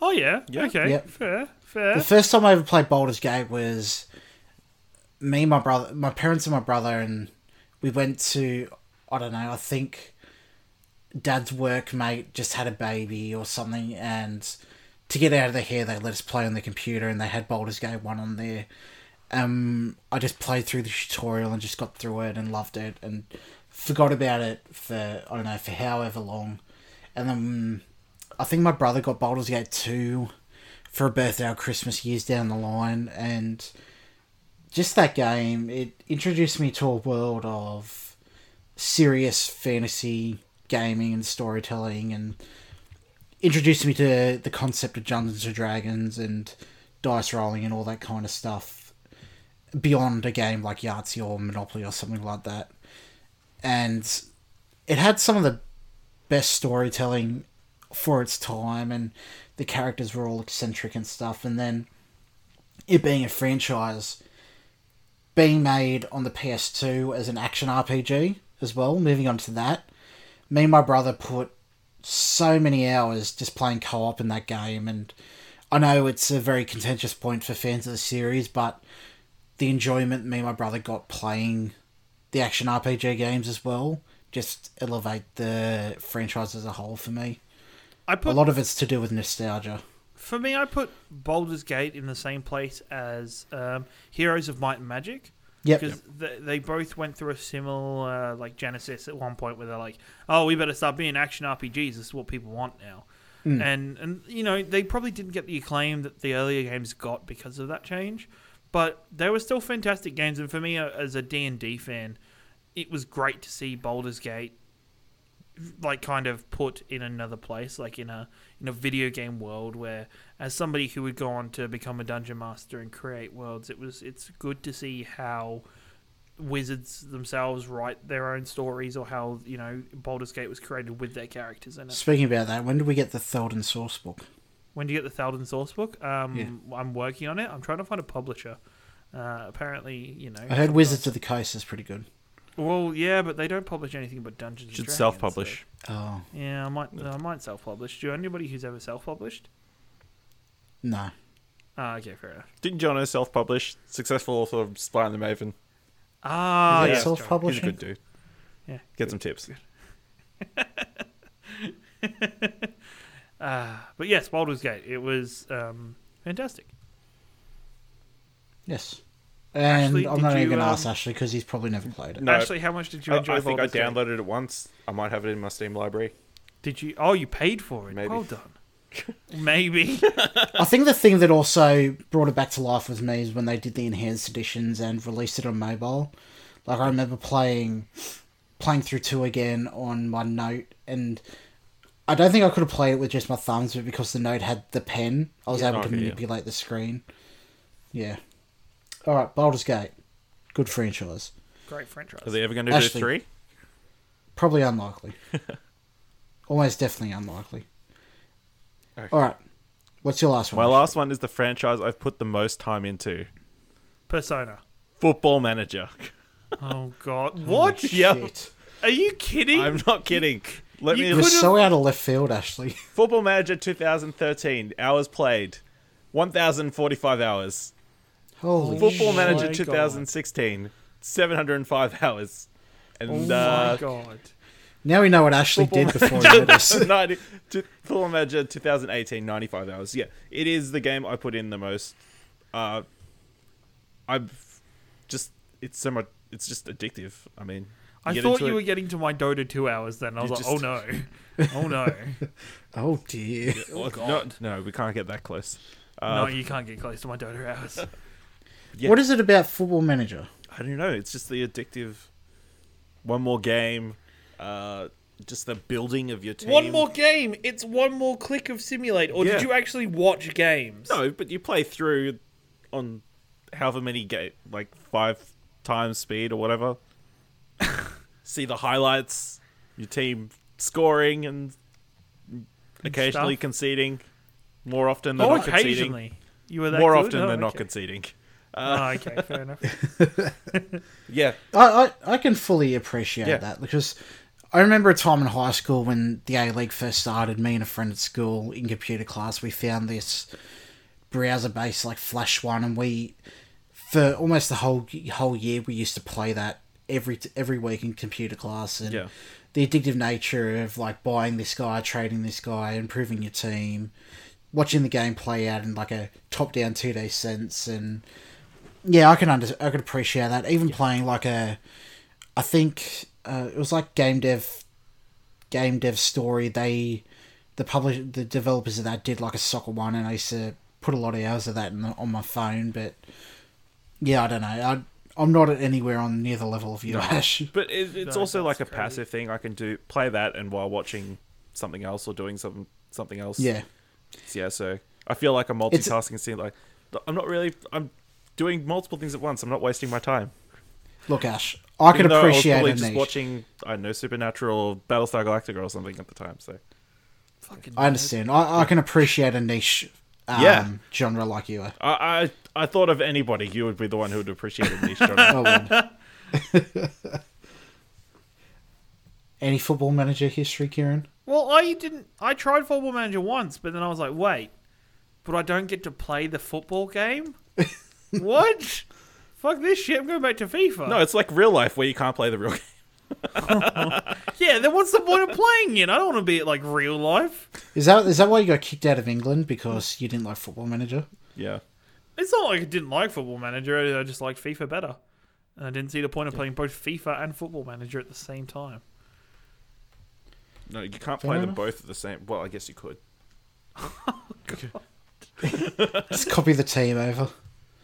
Oh yeah. Yeah. Okay. Yep. Fair. Fair. The first time I ever played Baldur's Gate was me, my brother, my parents, and my brother, and we went to I don't know. I think Dad's workmate just had a baby or something, and to get out of the hair, they let us play on the computer, and they had Baldur's Gate one on there. Um, I just played through the tutorial and just got through it and loved it, and forgot about it for I don't know for however long, and then I think my brother got Baldur's Gate two for a birthday or Christmas years down the line, and just that game, it introduced me to a world of serious fantasy gaming and storytelling, and introduced me to the concept of Dungeons and Dragons and dice rolling and all that kind of stuff beyond a game like Yahtzee or Monopoly or something like that. And it had some of the best storytelling for its time, and the characters were all eccentric and stuff. And then it being a franchise, being made on the PS2 as an action RPG as well, moving on to that, me and my brother put so many hours just playing co op in that game. And I know it's a very contentious point for fans of the series, but the enjoyment me and my brother got playing the action RPG games as well just elevate the franchise as a whole for me. I A put a lot of it's to do with nostalgia. for me. I put Baldur's Gate in the same place as um, Heroes of Might and Magic. Yep. because they, they both went through a similar uh, like genesis at one point where they're like oh we better start being action rpgs this is what people want now Mm. and and you know they probably didn't get the acclaim that the earlier games got because of that change but they were still fantastic games and for me uh, as a d&d fan it was great to see Baldur's Gate like kind of put in another place like in a in a video game world where as somebody who would go on to become a dungeon master and create worlds it was it's good to see how wizards themselves write their own stories or how you know Baldur's Gate was created with their characters in it. Speaking about that, when do we get the Theoden source book? When do you get the Thalden source book? Um, Yeah. I'm working on it. I'm trying to find a publisher. Uh, apparently, you know. I heard Wizards of the Coast is pretty good. Well, yeah, but they don't publish anything but Dungeons. and Should Dragons, self publish. Oh Yeah, I might. I might self-publish. Do you know anybody who's ever self-published? no, Ah, okay, fair enough. Didn't Jono self publish? Successful author of Spy and the Maven. Ah, Is that self-publishing. He's a Publishing? good dude. Yeah. Get some tips. Uh, but yes, Baldur's Gate. It was um, fantastic. yes. And Ashley, I'm not even going to um, ask Ashley because he's probably never played it. No. Actually, how much did you enjoy I think I Baldur's Gate? downloaded it once. I might have it in my Steam library. Did you? Oh, you paid for it. Maybe. Well done. Maybe. I think the thing that also brought it back to life with me is when they did the enhanced editions and released it on mobile. Like I remember playing playing through two again on my note and I don't think I could have played it with just my thumbs, but because the note had the pen, I was Yeah, able to okay, yeah. manipulate the screen. Yeah. Alright, Baldur's Gate. Good franchise. Great franchise. Are they ever going to do Ashley. three? Probably unlikely. Almost definitely unlikely. Okay. Alright. What's your last one? My last one is the franchise I've put the most time into Persona. Football Manager. Oh God. What? Yep. Shit. Are you kidding? I'm not kidding. Let You me. You're so out of left field, Ashley. Football Manager 2013. Hours played. 1,045 hours. Holy Football shit. Manager My God. 2016. 705 hours. oh And my uh, God. Now we know what Ashley Football did before he hit us. 90, t- Football Manager 2018, 95 hours. Yeah, it is the game I put in the most. Uh, I've just it's so much. It's just addictive. I mean, I thought you it- were getting to my Dota two hours. Then I was You like, just- oh no, oh no, Oh dear. Oh, God. No, no, we can't get that close. no, Uh, you can't get close to my Dota hours. Yeah. What is it about Football Manager? I don't know. It's just the addictive. One more game. Uh, just the building of your team. One more game. It's one more click of simulate. Or Yeah. did you actually watch games? No, but you play through on however many game, like five times speed or whatever. See the highlights, your team scoring and occasionally stuff. conceding. More often than Oh, not conceding. occasionally. You were that More good? often Oh, than not okay. Conceding. Oh, Uh, okay, fair enough. yeah, I, I, I can fully appreciate Yeah. that because I remember a time in high school when the A League first started. Me and a friend at school in computer class, we found this browser-based like Flash one, and we for almost the whole whole year we used to play that every every week in computer class. And Yeah. the addictive nature of like buying this guy, trading this guy, improving your team, watching the game play out in like a top-down two D sense, and yeah, I can under I can appreciate that. Even playing like a, I think uh, it was like game dev, game dev story. They, the publish the developers of that did like a soccer one, and I used to put a lot of hours of that in the, on my phone. But yeah, I don't know. I I'm not at anywhere on near the level of you, Ash. But it, it's No, also like a crazy. passive thing. I can do play that and while watching something else or doing some something else. Yeah, Yeah. So I feel like I'm multitasking. Seeing like I'm not really. I'm doing multiple things at once. I'm not wasting my time. look, Ash, I can Even though appreciate I was a just niche. watching. I don't know Supernatural, or Battlestar Galactica, or something at the time. So Fucking I understand. I, I can appreciate a niche. Um, Yeah. genre like you are. I, I I thought of anybody. You would be the one who would appreciate a niche. genre. Oh, well. Any football manager history, Ciaran? Well, I didn't. I tried Football Manager once, but then I was like, wait, but I don't get to play the football game. what? Fuck this shit! I'm going back to FIFA. no, it's like real life where you can't play the real game. Yeah, then what's the point of playing it? I don't want to be at like real life. Is that is that why you got kicked out of England because you didn't like football manager? Yeah. It's not like I didn't like Football Manager. I just liked FIFA better, and I didn't see the point of playing both FIFA and Football Manager at the same time. No, you can't Fair play them both at the same. Well, I guess you could. Oh, just copy the team over.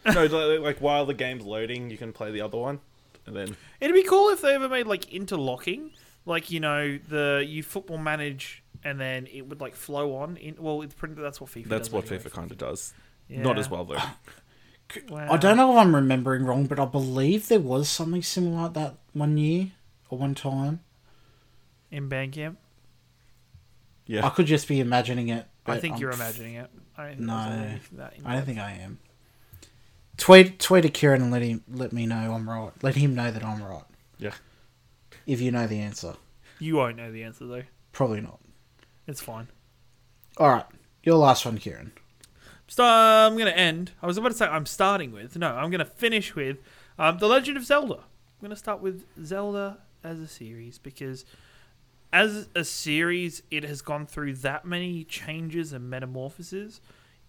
No, like, like while the game's loading, you can play the other one, and then It'd be cool if they ever made like interlocking, like you know the you football manage and then it would like flow on. In well, it's pretty. That's what FIFA. that's does what anyway. FIFA kind of does. Not Yeah. as well though. Wow. I don't know if I'm remembering wrong, but I believe there was something similar like that one year or one time. in Bandcamp. Yeah. I could just be imagining it. I but think I'm you're f- imagining it. I don't think No, anything that in I don't think I am. Tweet tweet at Ciaran and let him let me know I'm right. Let him know that I'm right. Yeah. If you know the answer, you won't know the answer though. probably not. It's fine. All right, your last one, Ciaran. So I'm going to end. I was about to say I'm starting with. No, I'm going to finish with um, The Legend of Zelda. I'm going to start with Zelda as a series because as a series, it has gone through that many changes and metamorphoses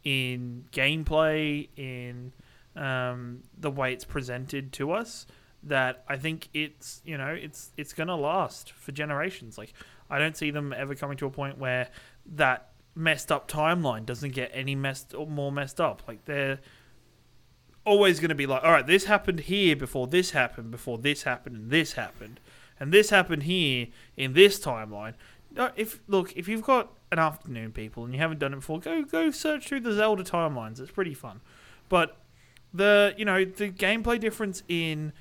in gameplay, in um, the way it's presented to us. That I think it's you know it's it's gonna last for generations. Like I don't see them ever coming to a point where that messed up timeline doesn't get any messed or more messed up. Like they're always going to be like, all right, this happened here before this happened, before this happened, and this happened, and this happened here in this timeline. If look, if you've got an afternoon, people, and you haven't done it before, go go search through the Zelda timelines. It's pretty fun, but the you know the gameplay difference in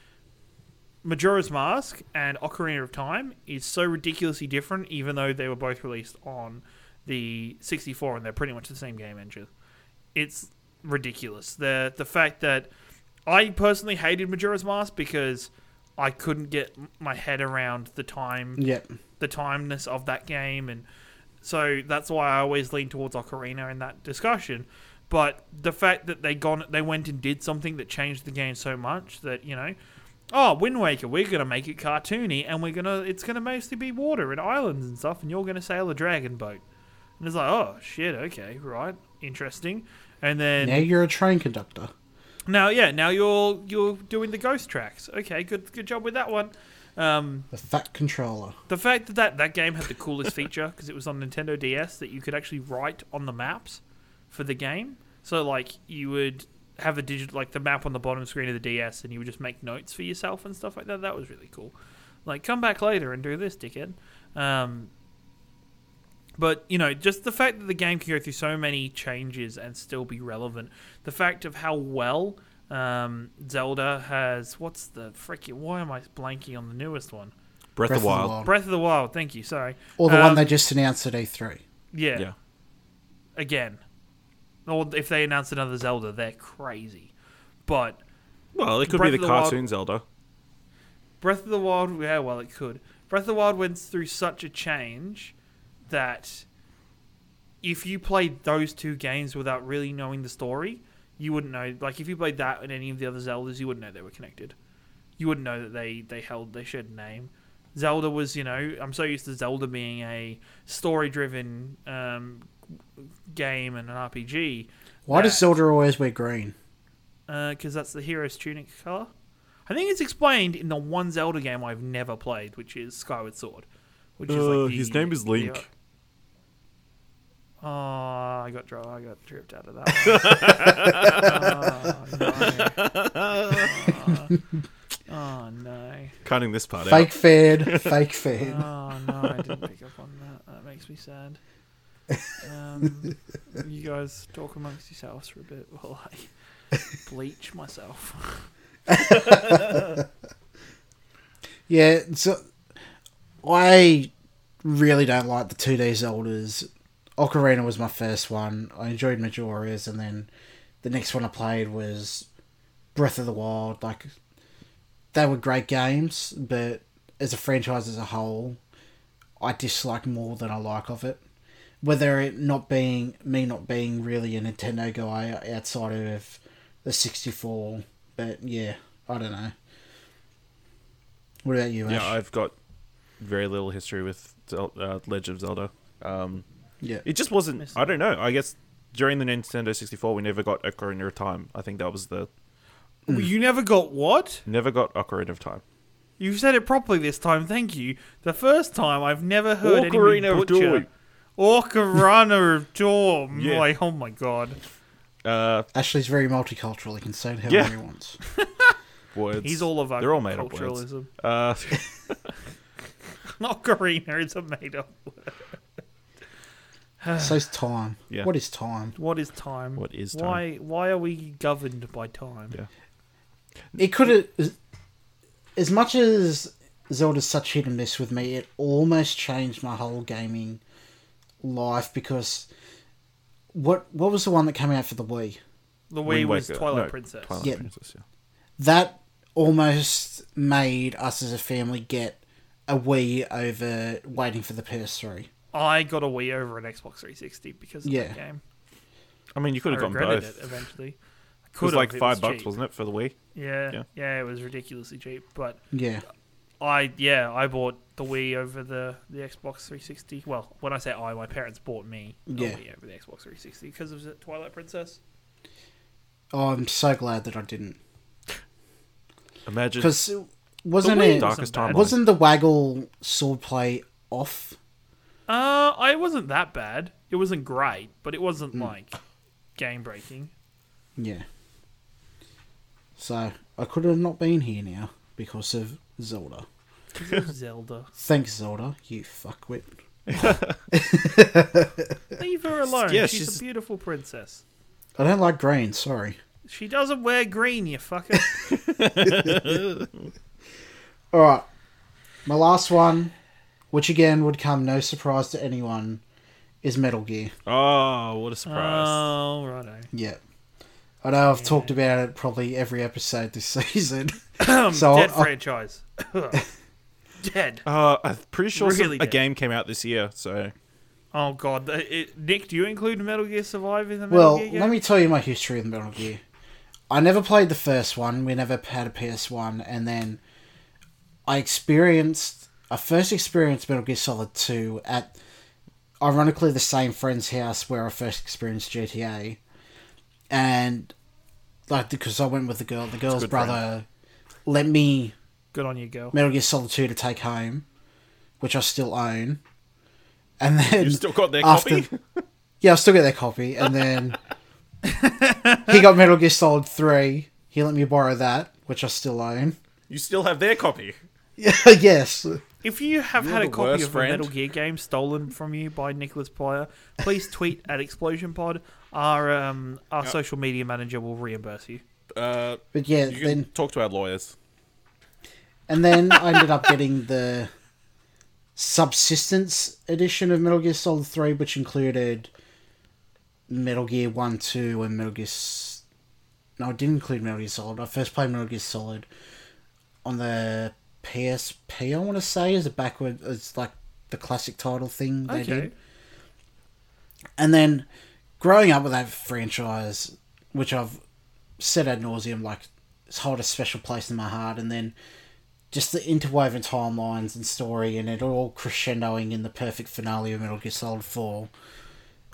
Majora's Mask and Ocarina of Time is so ridiculously different, even though they were both released on the 64 and they're pretty much the same game engine. It's ridiculous. The the fact that I personally hated Majora's Mask because I couldn't get my head around the time Yep. the timeness of that game and so that's why I always lean towards Ocarina in that discussion. But the fact that they gone they went and did something that changed the game so much that, you know, oh, Wind Waker, we're gonna make it cartoony and we're gonna it's gonna mostly be water and islands and stuff and you're gonna sail a dragon boat. And it's like, oh shit, okay, right, interesting. And then Now you're a train conductor. now, yeah, now you're you're doing the ghost tracks. Okay, good good job with that one. Um, The fat controller. the fact that that, that game had the coolest feature because it was on Nintendo DS that you could actually write on the maps for the game. So like you would have a digital like the map on the bottom screen of the DS and you would just make notes for yourself and stuff like that. That was really cool. Like come back later and do this, dickhead. Um, but you know, just the fact that the game can go through so many changes and still be relevant. The fact of how well um, Zelda has what's the freaking why am I blanking on the newest one? Breath, of the Wild. Breath of the Wild. Thank you. Sorry. Or the one Um, they just announced at E E3. Yeah. Yeah. Again. Or if they announce another Zelda, they're crazy. But Well, it could Breath be the the Wild- cartoon Zelda. Breath of the Wild, yeah, well, it could. Breath of the Wild went through such a change that if you played those two games without really knowing the story, you wouldn't know. Like if you played that and any of the other Zeldas, you wouldn't know they were connected. You wouldn't know that they they held they shared a name. Zelda was, you know, I'm so used to Zelda being a story-driven um, game and an RPG Why does Zelda always wear green? Uh, because that's the hero's tunic color. I think it's explained in the one Zelda game I've never played, which is Skyward Sword. Which is Uh, like the, his name is the- Link. oh, I got dro- I got tripped out of that. one. oh, no. oh no! Cutting this part Fake out. fan, fake fan. Oh no! I didn't pick up on that. That makes me sad. Um, you guys talk amongst yourselves for a bit while I bleach myself. Yeah, so I really don't like the 2D Zeldas. Ocarina was my first one. I enjoyed Majora's, and then the next one I played was Breath of the Wild. Like, they were great games, but as a franchise as a whole, I dislike more than I like of it. Whether it not being me not being really a Nintendo guy outside of the 64, but yeah, I don't know. What about you, Ash? Yeah, I've got very little history with Zel- uh, Legend of Zelda. Um, yeah. it just wasn't. I don't know. I guess during the Nintendo 64, we never got Ocarina of Time. I think that was the You never got what? never got Ocarina of Time. You said it properly this time. Thank you. The first time I've never heard Ocarina anybody of butcher Time. Ocarina of Time. Yeah. Like, oh my god. Uh, Ashley's very multicultural. He can say it however Yeah. he wants. words. He's all of They're all made up words. culturalism. Uh, Ocarina is a made up word. So's time. Yeah. What is time? What is time? What is Why why are we governed by time? Yeah. It could have, as much as Zelda's such hit and miss with me, it almost changed my whole gaming life because what what was the one that came out for the Wii? The Wii Wind was Waker. Twilight No, Princess. Twilight Yeah. Princess. Yeah. That almost made us as a family get a Wii over waiting for the PS3. I got a Wii over an Xbox 360 because of Yeah. that game. I mean, you could have gotten regretted both. it eventually. I It was could've, like five bucks, cheap. wasn't it, for the Wii? Yeah, Yeah. yeah, it was ridiculously cheap. But Yeah. I, yeah, I bought the Wii over the, the Xbox 360. Well, when I say I, my parents bought me the Yeah. Wii over the Xbox 360 because of the Twilight Princess. Oh, I'm so glad that I didn't. Imagine. Because wasn't The it Darkest bad. Timeline. wasn't the waggle swordplay off? Uh, I wasn't that bad. It wasn't great, but it wasn't Hmm. like game breaking. Yeah. So I could have not been here now because of Zelda. Zelda. Thanks, Zelda. You fuckwit. Leave her alone. Yeah, she's, she's- a beautiful princess. I don't like green. Sorry. She doesn't wear green, you fucker. All right. My last one, which again would come no surprise to anyone, is Metal Gear. oh, what a surprise! oh, righto. Yeah. I know I've talked about it probably every episode this season. Um, So, dead uh, franchise. Dead. Uh, I'm pretty sure some- a game came out this year, so Oh god, the- it, Nick, do you include Metal Gear Survive in the Metal Well, Gear game? let me tell you my history of Metal Gear. I never played the first one. We never had a PS1, and then I experienced. I first experienced Metal Gear Solid Two at, ironically, the same friend's house where I first experienced GTA, and like because I went with the girl, the girl's good brother let me Good on you, girl. Metal Gear Solid Two to take home, which I still own, and then you still got their after- copy. yeah, I still get their copy, and then he got Metal Gear Solid Three. He let me borrow that, which I still own. You still have their copy. Yeah, yes. If you have You're had a copy of friend. a Metal Gear game stolen from you by Nicholas Prior, please tweet at Explosion Pod. Our um, our social media manager will reimburse you. Uh, But yeah, you can then talk to our lawyers. And then I ended up getting the subsistence edition of Metal Gear Solid Three, which included Metal Gear One, Two, and Metal Gear. S- no, it didn't include Metal Gear Solid. I first played Metal Gear Solid on the PSP. I want to say is a backward. It's like the classic title thing they Okay. did. And then growing up with that franchise, which I've said ad nauseum, like it's hold a special place in my heart, and then just the interwoven timelines and story, and it all crescendoing in the perfect finale of Metal Gear Solid Four.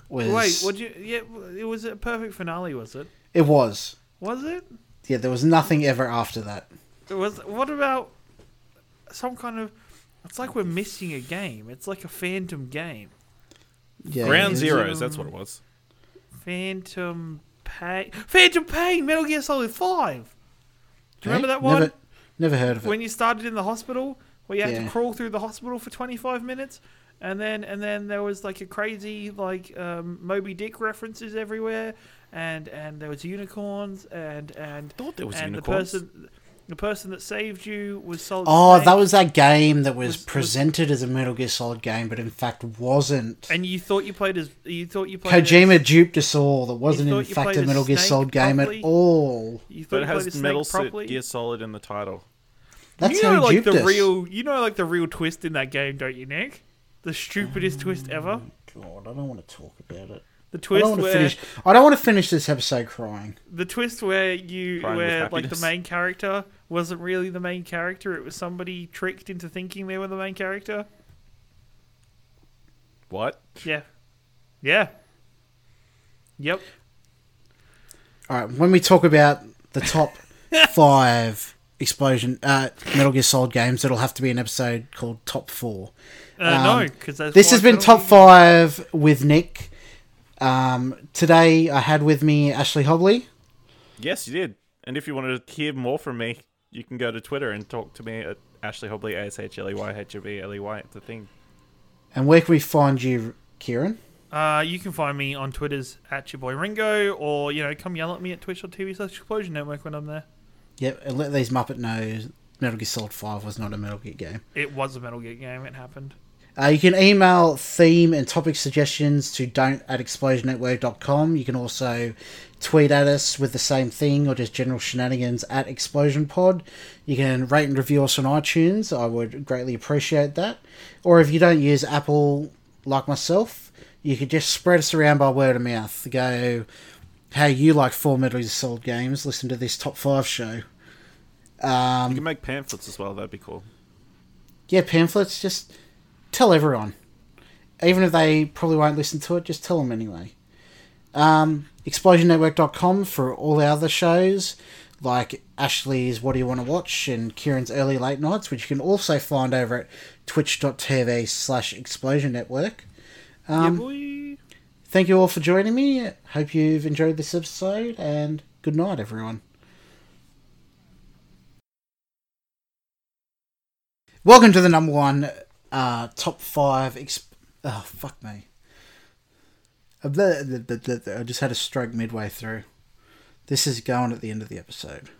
Was Wait, what you? Yeah, it was a perfect finale, was it? it was? Was it? Yeah, there was nothing ever after that. It was. What about some kind of? It's like we're missing a game. It's like a phantom game. Yeah, Ground it- Zeroes, that's what it was. Phantom Pain. Phantom Pain. Metal Gear Solid Five. Do you remember that one? Never, never heard of it. when you started in the hospital, where you had Yeah. to crawl through the hospital for twenty five minutes, and then and then there was like a crazy like um, Moby Dick references everywhere, and and there was unicorns, and and thought there was and unicorns. the person the person that saved you was Solid Oh, Snake, that was that game that was, Was- was- presented as a Metal Gear Solid game, but in fact wasn't. and you thought you played as you thought you played Kojima as, duped us all. That wasn't in fact a Metal Gear Snake Solid game at all. you thought But it played has as Metal properly. Gear Solid in the title. That's you how know he like duped the us. real you know like the real twist in that game, don't you, Nick? The stupidest twist ever. Oh, God, I don't want to talk about it. The I twist don't want to where finish. I don't want to finish this episode crying. the twist where you Crying with where like the happiness. main character wasn't really the main character it was somebody tricked into thinking they were the main character What? yeah yeah yep All right, when we talk about the top five explosion uh, Metal Gear Solid games, it'll have to be an episode called Top Four. uh, Um, no because This has been top five with Nick. Um, today I had with me Ashley Hobley. Yes, you did. And if you want to hear more from me, you can go to Twitter and talk to me at Ashley Hobley, A S H L E Y H O B L E Y. It's a thing. And where can we find you, Ciaran? uh, you can find me on twitter's at your boy ringo or you know come yell at me at twitch.tv slash explosion network when i'm there Yep, and let these Muppet know Metal Gear Solid 5 was not a Metal Gear game. it was a metal gear game it happened Uh, you can email theme and topic suggestions to don't at explosionnetwork.com. You can also tweet at us with the same thing or just general shenanigans at Explosion Pod. You can rate and review us on iTunes. I would greatly appreciate that. Or if you don't use Apple like myself, you could just spread us around by word of mouth. Go, hey, you like four Gear Solid games, listen to this top five show. Um, You can make pamphlets as well. That'd be cool. yeah, pamphlets, just tell everyone. Even if they probably won't listen to it, just tell them anyway. Um, ExplosionNetwork.com for all our other shows, like Ashley's What Do You Want to Watch and Ciaran's Early Late Nights, which you can also find over at twitch.tv slash Explosion Network. Um, yeah Thank you all for joining me. Hope you've enjoyed this episode, and good night, everyone. Welcome to the number one uh, top five. Exp- oh, fuck me. I just had a stroke midway through. This is going at the end of the episode.